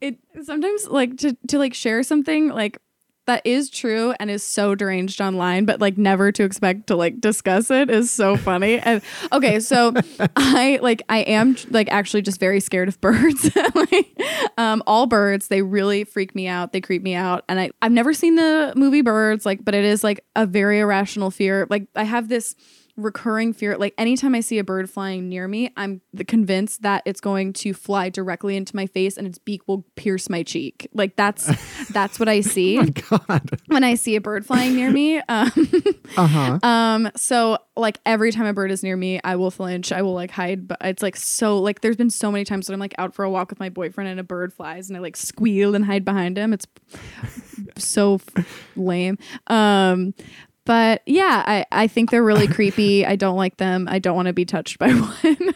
it sometimes like to to like share something like that is true and is so deranged online, but like never to expect to like discuss it is so funny. And okay, so [LAUGHS] I like I am like actually just very scared of birds. [LAUGHS] like um all birds, they really freak me out. They creep me out. And I I've never seen the movie Birds, like, but it is like a very irrational fear. Like I have this recurring fear like anytime i see a bird flying near me i'm convinced that it's going to fly directly into my face and its beak will pierce my cheek like that's [LAUGHS] that's what i see God. when i see a bird flying near me [LAUGHS] um, Uh huh. um so like every time a bird is near me i will flinch i will like hide but it's like so like there's been so many times that i'm like out for a walk with my boyfriend and a bird flies and i like squeal and hide behind him it's [LAUGHS] so f- lame um but yeah i i think they're really creepy i don't like them i don't want to be touched by [LAUGHS] one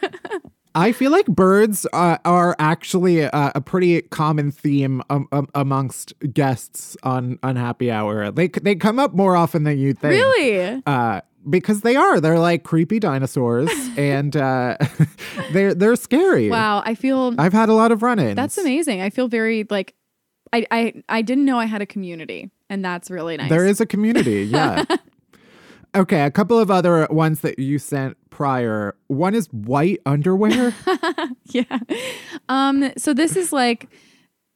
I feel like birds uh, are actually a, a pretty common theme um, um, amongst guests on Unhappy Hour. They they come up more often than you think. really Uh, because they are. They're like creepy dinosaurs, [LAUGHS] and uh, [LAUGHS] they're they're scary. wow i feel I've had a lot of run-ins. that's amazing i feel very like I, I I didn't know I had a community, and that's really nice. There is a community, [LAUGHS] yeah. okay, a couple of other ones that you sent prior. One is white underwear. [LAUGHS] yeah. Um. So this is like,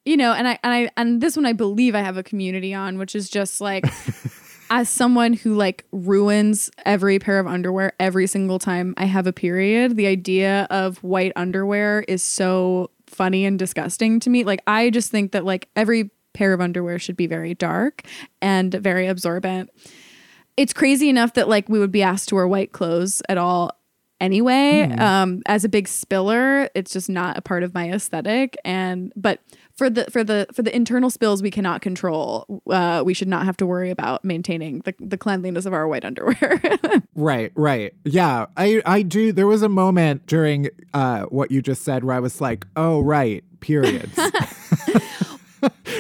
you know, and I and I and this one I believe I have a community on, which is just like, [LAUGHS] as someone who like ruins every pair of underwear every single time I have a period, the idea of white underwear is so funny and disgusting to me. Like I just think that like every pair of underwear should be very dark and very absorbent. It's crazy enough that like we would be asked to wear white clothes at all anyway. Um, as a big spiller, it's just not a part of my aesthetic. And but for the for the for the internal spills we cannot control, uh, we should not have to worry about maintaining the, the cleanliness of our white underwear. [LAUGHS] Right, right. Yeah, I I do there was a moment during uh what you just said where I was like, "Oh, right, periods." [LAUGHS]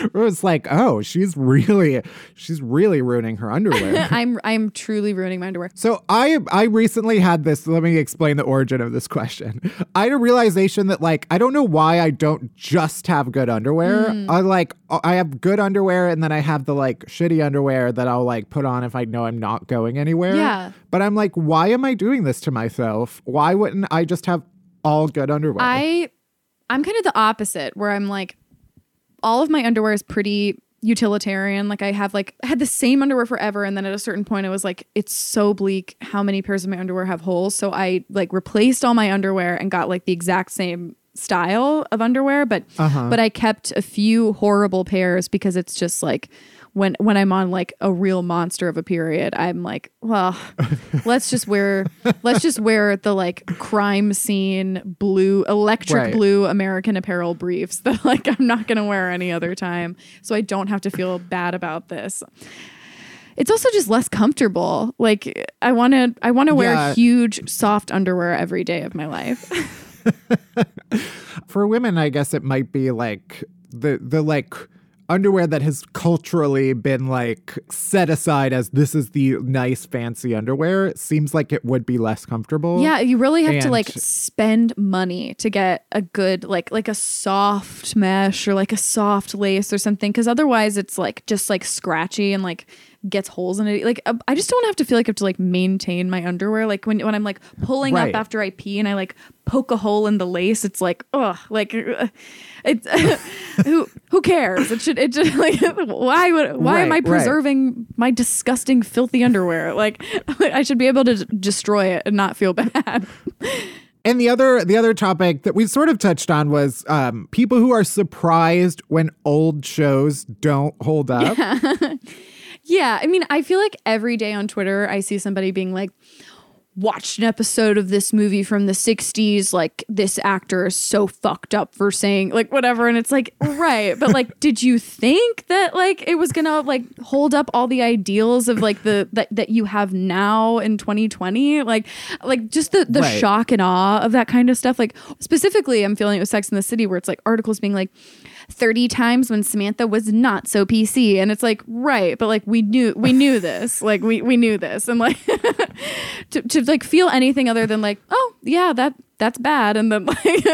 [LAUGHS] it was like, "Oh, she's really she's really ruining her underwear." [LAUGHS] I'm I'm truly ruining my underwear. So I I recently had this. Let me explain the origin of this question. I had a realization that like I don't know why I don't just have good underwear. Mm. I like I have good underwear and then I have the like shitty underwear that I'll like put on if I know I'm not going anywhere. Yeah. But I'm like, why am I doing this to myself? Why wouldn't I just have all good underwear? I I'm kind of the opposite where I'm like all of my underwear is pretty utilitarian. Like I have like I had the same underwear forever and then at a certain point I was like it's so bleak how many pairs of my underwear have holes. So I like replaced all my underwear and got like the exact same style of underwear but Uh-huh. but I kept a few horrible pairs because it's just like when when I'm on like a real monster of a period, I'm like, well, [LAUGHS] let's just wear let's just wear the like crime scene blue electric Right. blue American Apparel briefs that like I'm not gonna wear any other time, so I don't have to feel bad about this. It's also just less comfortable. Like I want to I want to wear Yeah. huge soft underwear every day of my life. [LAUGHS] [LAUGHS] For women, I guess it might be like the the like underwear that has culturally been like set aside as this is the nice fancy underwear seems like it would be less comfortable. Yeah, you really have to like spend money to get a good like like a soft mesh or like a soft lace or something cuz otherwise it's like just like scratchy and like gets holes in it. Like uh, I just don't have to feel like I have to like maintain my underwear. Like when when I'm like pulling Right. up after I pee and I like poke a hole in the lace, it's like ugh, like [LAUGHS] it's [LAUGHS] who who cares? It should it just [LAUGHS] like why would why am Right, I right. preserving my disgusting filthy underwear? Like I should be able to destroy it and not feel bad. And the other the other topic that we sort of touched on was um, people who are surprised when old shows don't hold up. Yeah, I mean, I feel like every day on Twitter, I see somebody being like, watched an episode of this movie from the 60s. Like, this actor is so fucked up for saying, like, whatever. And it's like, right. But, like, [LAUGHS] did you think that, like, it was gonna, like, hold up all the ideals of, like, the, that, that you have now in 2020? Like, like, just the, the Right. shock and awe of that kind of stuff. Like, specifically, I'm feeling it with Sex in the City, where it's like articles being like, 30 times when Samantha was not so PC and it's like right but like we knew we knew this. [LAUGHS] Like we we knew this. And like [LAUGHS] to, to like feel anything other than like oh yeah that that's bad. And then [LAUGHS] like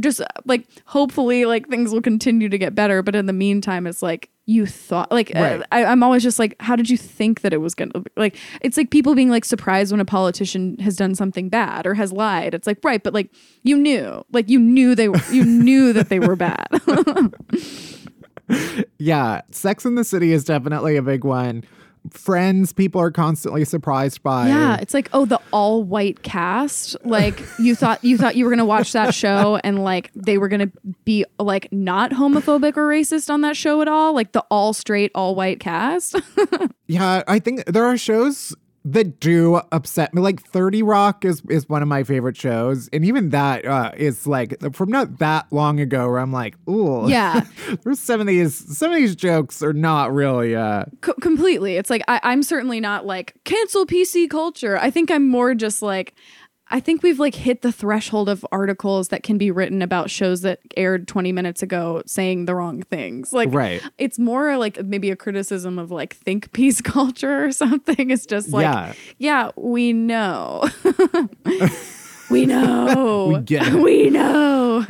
just like hopefully like things will continue to get better. But in the meantime it's like you thought like uh, Right. I, I'm always just like how did you think that it was gonna like it's like people being like surprised when a politician has done something bad or has lied it's like right but like you knew like you knew they were you knew that they were bad [LAUGHS] [LAUGHS] yeah, Sex in the City is definitely a big one. Friends, people are constantly surprised by. Yeah, it's like oh, the all white cast. Like you thought you thought you were gonna watch that show [LAUGHS] and like they were gonna be like not homophobic or racist on that show at all. Like the all straight, all white cast. [LAUGHS] Yeah, I think there are shows that do upset me. Like 30 Rock is is one of my favorite shows. And even that uh, is like from not that long ago where I'm like, ooh. Yeah. [LAUGHS] There's some of these some of these jokes are not really uh Co- completely. It's like I, I'm certainly not like cancel PC culture. I think I'm more just like I think we've like hit the threshold of articles that can be written about shows that aired 20 minutes ago saying the wrong things. Like Right. it's more like maybe a criticism of like think piece [LAUGHS] culture or something. It's just like Yeah. yeah, we know. [LAUGHS] we know. [LAUGHS] We. We know.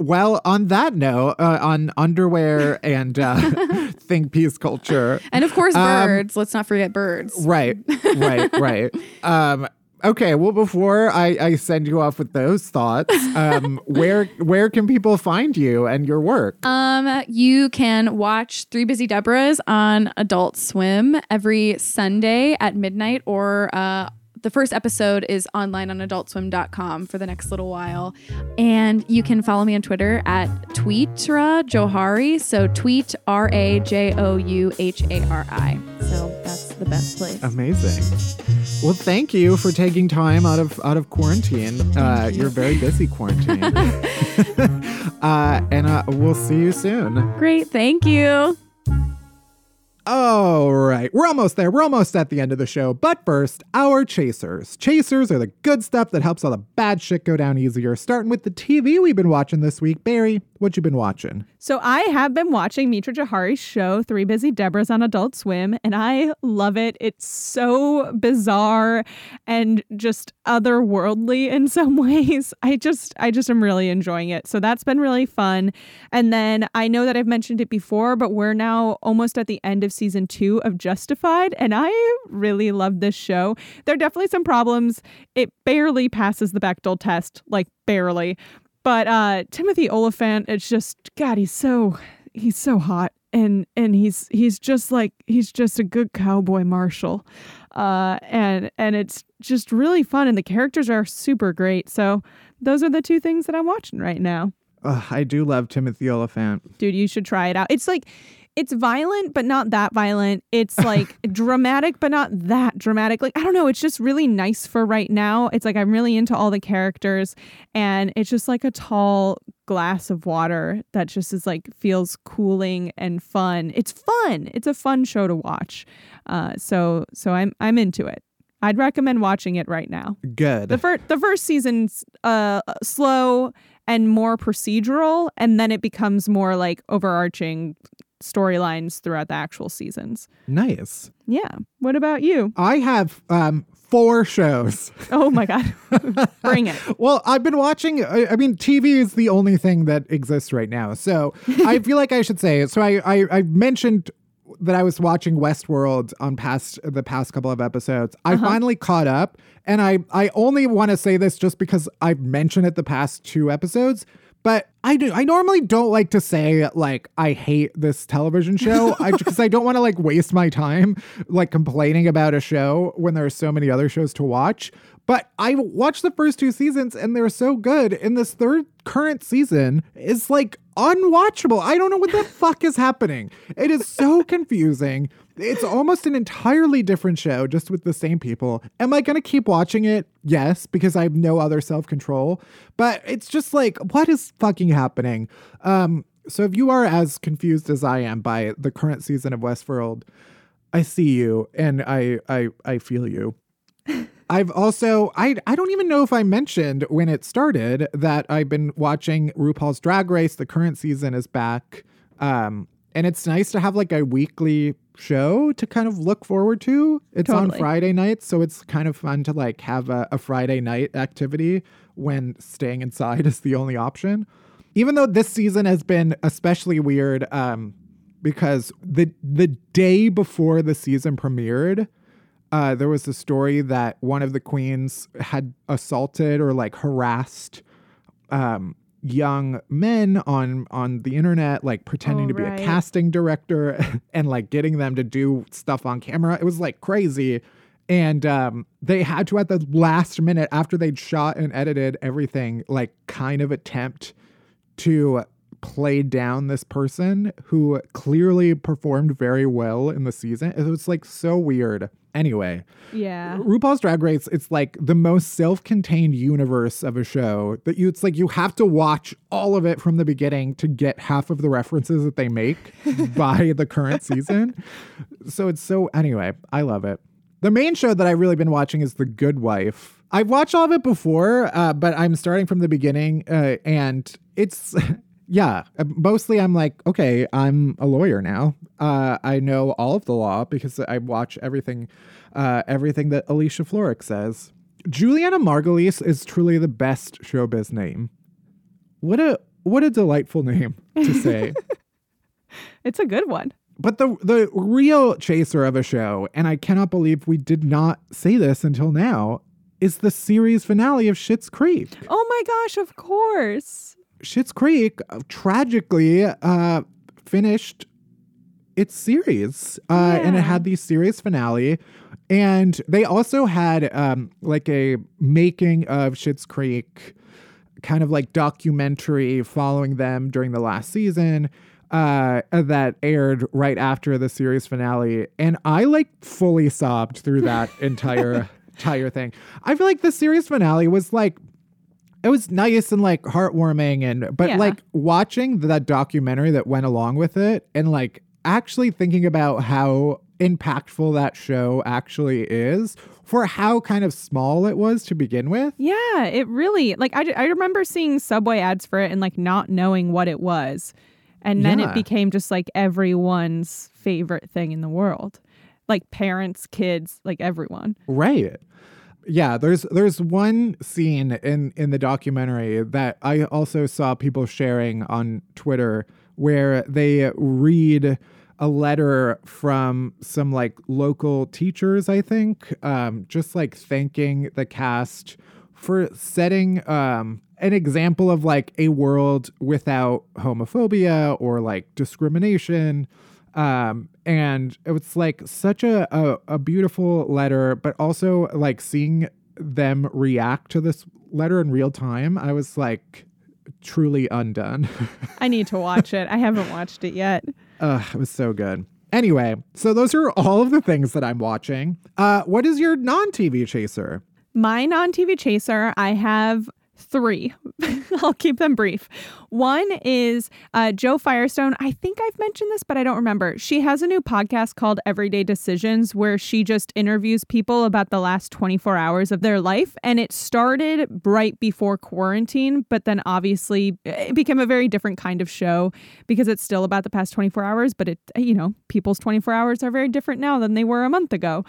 Well, on that note, uh, on underwear [LAUGHS] and uh, [LAUGHS] think piece culture. and of course Um, birds. Let's not forget birds. Right, right, right. [LAUGHS] Um, okay, well, before I, I send you off with those thoughts, um, where where can people find you and your work? Um, you can watch Three Busy Debras on Adult Swim every Sunday at midnight, or uh, the first episode is online on adultswim.com for the next little while. And you can follow me on Twitter at Tweetra Jouhari. So tweet R A J O U H A R I. So that's the best place. Amazing. Well, thank you for taking time out of out of quarantine. Uh, you're very busy quarantine. [LAUGHS] uh, and uh, we'll see you soon. Great. Thank you. All right, we're almost there. We're almost at the end of the show. But first, our chasers. Chasers are the good stuff that helps all the bad shit go down easier. Starting with the TV we've been watching this week. Barry, what you been watching? So I have been watching Mitra Jouhari's show, Three Busy Debras on Adult Swim, and I love it. It's so bizarre and just otherworldly in [LAUGHS] some ways. I just I just am really enjoying it. So that's been really fun. And then I know that I've mentioned it before, but we're now almost at the end of season 2 of Justified, and I really love this show. There are definitely some problems. It barely passes the Bechdel test, like barely. But uh Timothy Olyphant, it's just God, he's so he's so hot. And and he's he's just like he's just a good cowboy marshal. Uh and and it's just really fun and the characters are super great. So those are the two things that I'm watching right now. Ugh, I do love Timothy Olyphant. Dude, you should try it out. It's like it's violent, but not that violent. It's like [LAUGHS] dramatic, but not that dramatic. Like, I don't know. It's just really nice for right now. It's like I'm really into all the characters, and it's just like a tall glass of water that just is like feels cooling and fun. It's fun. It's a fun show to watch. Uh, so so I'm I'm into it. I'd recommend watching it right now. Good. The first the first season's uh slow and more procedural and then it becomes more like overarching storylines throughout the actual seasons. nice. Yeah. What about you? I have um four shows. Oh my god. [LAUGHS] Bring it. Well, I've been watching. I, I mean, TV is the only thing that exists right now. So I [LAUGHS] feel like I should say. So I, I, I mentioned that I was watching Westworld on past the past couple of episodes. I Uh-huh. finally caught up, and I I only want to say this just because I've mentioned it the past two episodes. But I do. I normally don't like to say like I hate this television show [LAUGHS] because I, don't want to like waste my time like complaining about a show when there are so many other shows to watch. But I watched the first two seasons and they're so good. And this third current season is like unwatchable. I don't know what the [LAUGHS] fuck is happening. It is so confusing. It's almost an entirely different show, just with the same people. Am I going to keep watching it? Yes, because I have no other self control. But it's just like, what is fucking happening? Um, so if you are as confused as I am by the current season of Westworld, I see you and I I I feel you. [LAUGHS] I've also I I don't even know if I mentioned when it started that I've been watching RuPaul's Drag Race. The current season is back. Um and it's nice to have like a weekly show to kind of look forward to. It's on Friday nights, so it's kind of fun to like have a, a Friday night activity when staying inside [LAUGHS] is the only option. Even though this season has been especially weird, um, because the the day before the season premiered, uh, there was a story that one of the queens had assaulted or like harassed um, young men on on the internet, like pretending Oh, to be right. a casting director [LAUGHS] and like getting them to do stuff on camera. It was like crazy. And um, they had to, at the last minute, after they'd shot and edited everything, like kind of attempt to play down this person who clearly performed very well in the season. It was like so weird. Anyway, Yeah. RuPaul's Drag Race, it's like the most self-contained universe of a show that you it's like you have to watch all of it from the beginning to get half of the references that they make [LAUGHS] by the current season. So it's so anyway, I love it. The main show that I've really been watching is The Good Wife. I've watched all of it before, uh, but I'm starting from the beginning, uh, and it's [LAUGHS] yeah. uh, Mostly, I'm like, okay, I'm a lawyer now. Uh, I know all of the law because I watch everything, uh, everything that Alicia Florrick says. Julianna Margulies is truly the best showbiz name. What a what a delightful name to say. [LAUGHS] It's a good one. But the the real chaser of a show, and I cannot believe we did not say this until now, is the series finale of Schitt's Creek. Oh my gosh, of course. Schitt's Creek uh, tragically uh, finished its series, uh, and it had the series finale. And they also had um, like a making of Schitt's Creek, kind of like documentary following them during the last season uh that aired right after the series finale. And i like fully sobbed through that [LAUGHS] entire entire thing. I feel like the series finale was like it was nice and like heartwarming and but Yeah. like watching that documentary that went along with it and like actually thinking about how impactful that show actually is for how kind of small it was to begin with Yeah, it really like I, I remember seeing Subway ads for it and like not knowing what it was. And then Yeah. it became just like everyone's favorite thing in the world. Like parents, kids, like everyone. Right. Yeah, there's there's one scene in in the documentary that I also saw people sharing on Twitter where they read a letter from some like local teachers, I think, um, just like thanking the cast for setting um, an example of like a world without homophobia or like discrimination um and it was like such a, a a beautiful letter but also like seeing them react to this letter in real time i was like truly undone [LAUGHS] I need to watch it. I haven't watched it yet. Ugh, it was so good anyway so those are all of the things that i'm watching uh what is your non-tv chaser My non TV chaser, I have three. [LAUGHS] I'll keep them brief. One is uh, Jo Firestone. I think I've mentioned this, but I don't remember. She has a new podcast called Everyday Decisions where she just interviews people about the last 24 hours of their life. And it started right before quarantine, but then obviously it became a very different kind of show because it's still about the past 24 hours. But it, you know, people's 24 hours are very different now than they were a month ago.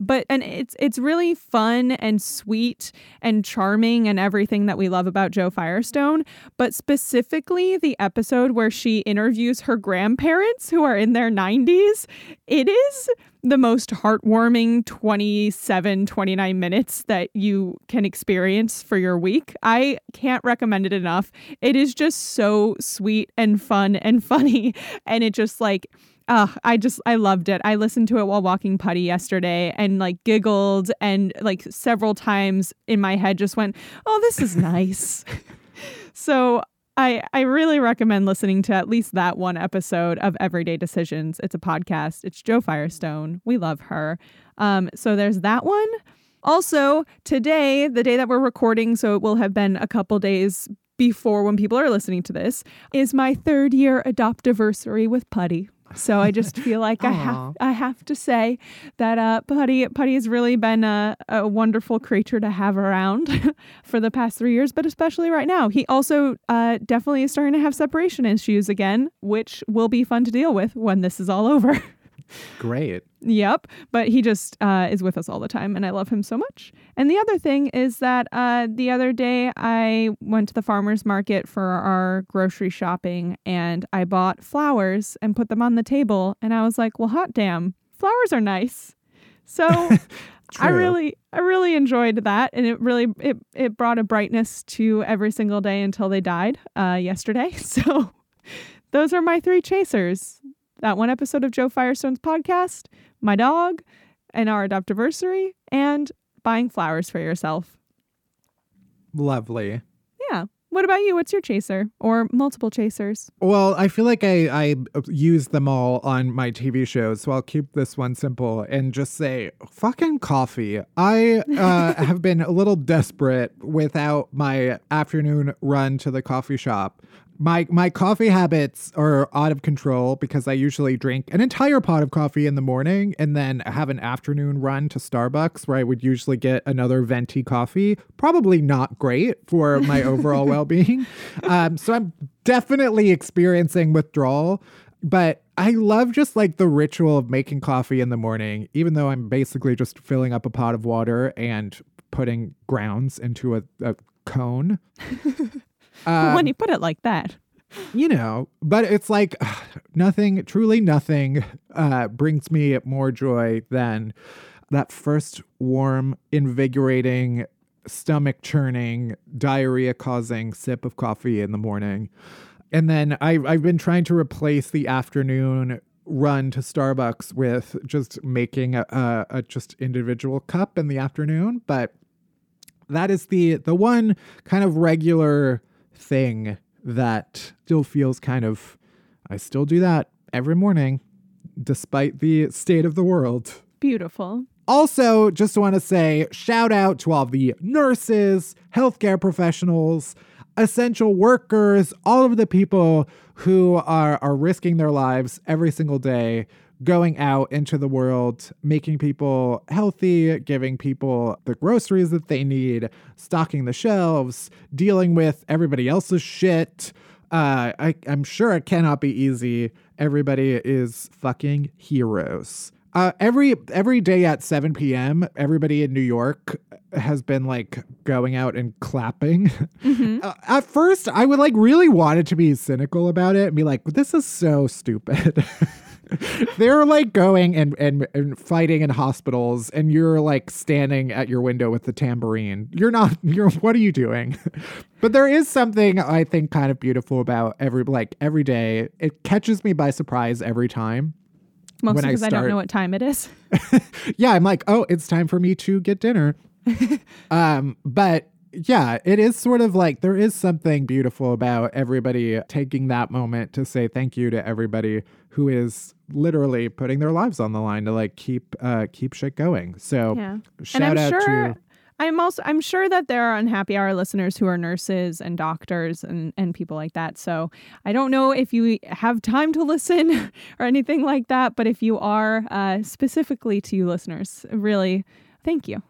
But and it's it's really fun and sweet and charming and everything that we love about Jo Firestone. But specifically, the episode where she interviews her grandparents who are in their 90s, it is the most heartwarming 27, 29 minutes that you can experience for your week. I can't recommend it enough. It is just so sweet and fun and [LAUGHS] funny. And it just like, uh, I just I loved it. I listened to it while walking putty yesterday and like giggled and like several times in my head just went, "Oh, this is nice." [LAUGHS] so I I really recommend listening to at least that one episode of Everyday Decisions. It's a podcast. It's Jo Firestone. We love her. Um, so there's that one. Also, today, the day that we're recording, so it will have been a couple days before when people are listening to this, is my third year adoptiversary with Putty. So I just feel like I have I have to say that uh, Putty Putty has really been a, a wonderful creature to have around [LAUGHS] for the past three years, but especially right now. He also uh, definitely is starting to have separation issues again, which will be fun to deal with when this is all over. [LAUGHS] Great. Yep. But he just uh, is with us all the time, and I love him so much. And the other thing is that uh, the other day I went to the farmer's market for our grocery shopping, and I bought flowers and put them on the table. And I was like, well, hot damn, flowers are nice. So. [LAUGHS] I really, I really enjoyed that, and it really, it, it brought a brightness to every single day until they died uh, yesterday. [LAUGHS] So, those are my three chasers that one episode of Jo Firestone's podcast, my dog, and our adoptiversary, and buying flowers for yourself. Lovely. Yeah. What about you? What's your chaser or multiple chasers? Well, I feel like I, I use them all on my TV shows, so I'll keep this one simple and just say fucking coffee. I uh, [LAUGHS] have been a little desperate without my afternoon run to the coffee shop. My my coffee habits are out of control because I usually drink an entire pot of coffee in the morning and then have an afternoon run to Starbucks where I would usually get another venti coffee. Probably not great for my [LAUGHS] overall well-being. Um, so I'm definitely experiencing withdrawal, but I love just like the ritual of making coffee in the morning, even though I'm basically just filling up a pot of water and putting grounds into a, a cone. [LAUGHS] Um, when you put it like that. you know, but it's like [SIGHS] nothing, truly nothing uh, brings me more joy than that first warm, invigorating, stomach churning, diarrhea causing sip of coffee in the morning. And then I, I've been trying to replace the afternoon run to Starbucks with just making a, a, a just individual cup in the afternoon. But that is the the one kind of regular thing that still feels kind of I still do that every morning despite the state of the world. Beautiful. Also, just want to say shout out to all the nurses, healthcare professionals, essential workers, all of the people who are are risking their lives every single day going out into the world, making people healthy, giving people the groceries that they need, stocking the shelves, dealing with everybody else's shit. Uh, I, I'm sure it cannot be easy. Everybody is fucking heroes. Uh, every every day at 7 p.m., everybody in New York has been like going out and clapping. [LAUGHS] Uh, at first, I would like really wanted to be cynical about it and be like, "This is so stupid." [LAUGHS] They're like going and, and and fighting in hospitals, and you're like standing at your window with the tambourine. You're not. [LAUGHS] You're. What are you doing? but there is something I think kind of beautiful about every like every day. It catches me by surprise every time. Mostly When I because I, don't know what time it is. [LAUGHS] yeah, I'm like, oh, it's time for me to get dinner. [LAUGHS] um, but yeah, it is sort of like there is something beautiful about everybody taking that moment to say thank you to everybody who is literally putting their lives on the line to like keep uh keep shit going. So Yeah. shout and I'm out sure to I'm also I'm sure that there are unhappy hour listeners who are nurses and doctors and and people like that. So I don't know if you have time to listen [LAUGHS] or anything like that, but if you are, uh, specifically to you listeners, really, thank you.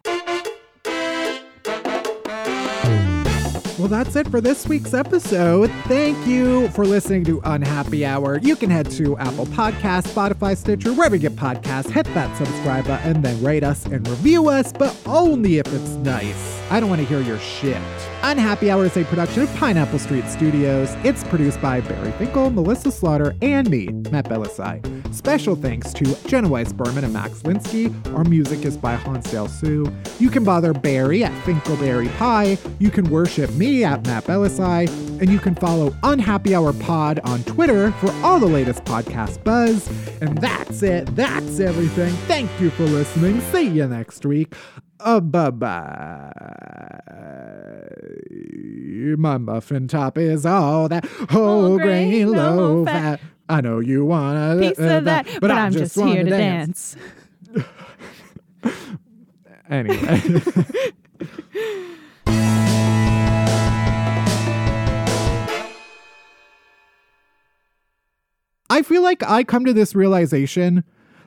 Well, that's it for this week's episode. Thank you for listening to Unhappy Hour. You can head to Apple Podcasts, Spotify, Stitcher, wherever you get podcasts. Hit that subscribe button, then rate us and review us, but only if it's nice. I don't want to hear your shit. Unhappy Hour is a production of Pineapple Street Studios. It's produced by Barry Finkel, Melissa Slaughter, and me, Matt Bellassai. Special thanks to Jenna Weiss Berman and Max Linsky. Our music is by Hansdale Hsu. You can bother Barry at Finkelberry Pie. You can worship me at Matt Bellassai. And you can follow Unhappy Hour Pod on Twitter for all the latest podcast buzz. And that's it. That's everything. Thank you for listening. See you next week. Uh, bye bye. My muffin top is all that whole grain, low fat. I know you want a Piece of that, but, I'm just, here wanna to dance. [LAUGHS] Anyway. [LAUGHS] I feel like I come to this realization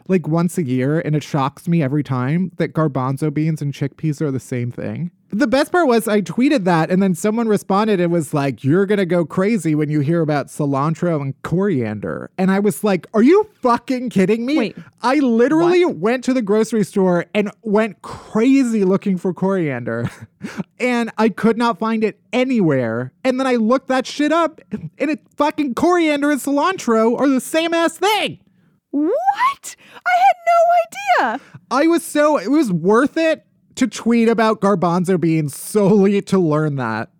like once a year and it shocks me every time that garbanzo beans and chickpeas are the same thing. The best part was I tweeted that and then someone responded and was like, You're gonna go crazy when you hear about cilantro and coriander. And I was like, Are you fucking kidding me? Wait, I literally went to the grocery store and went crazy looking for coriander. [LAUGHS] and I could not find it anywhere. And then I looked that shit up and it fucking coriander and cilantro are the same ass thing. What? I had no idea. I was so it was worth it to tweet about garbanzo beans solely to learn that.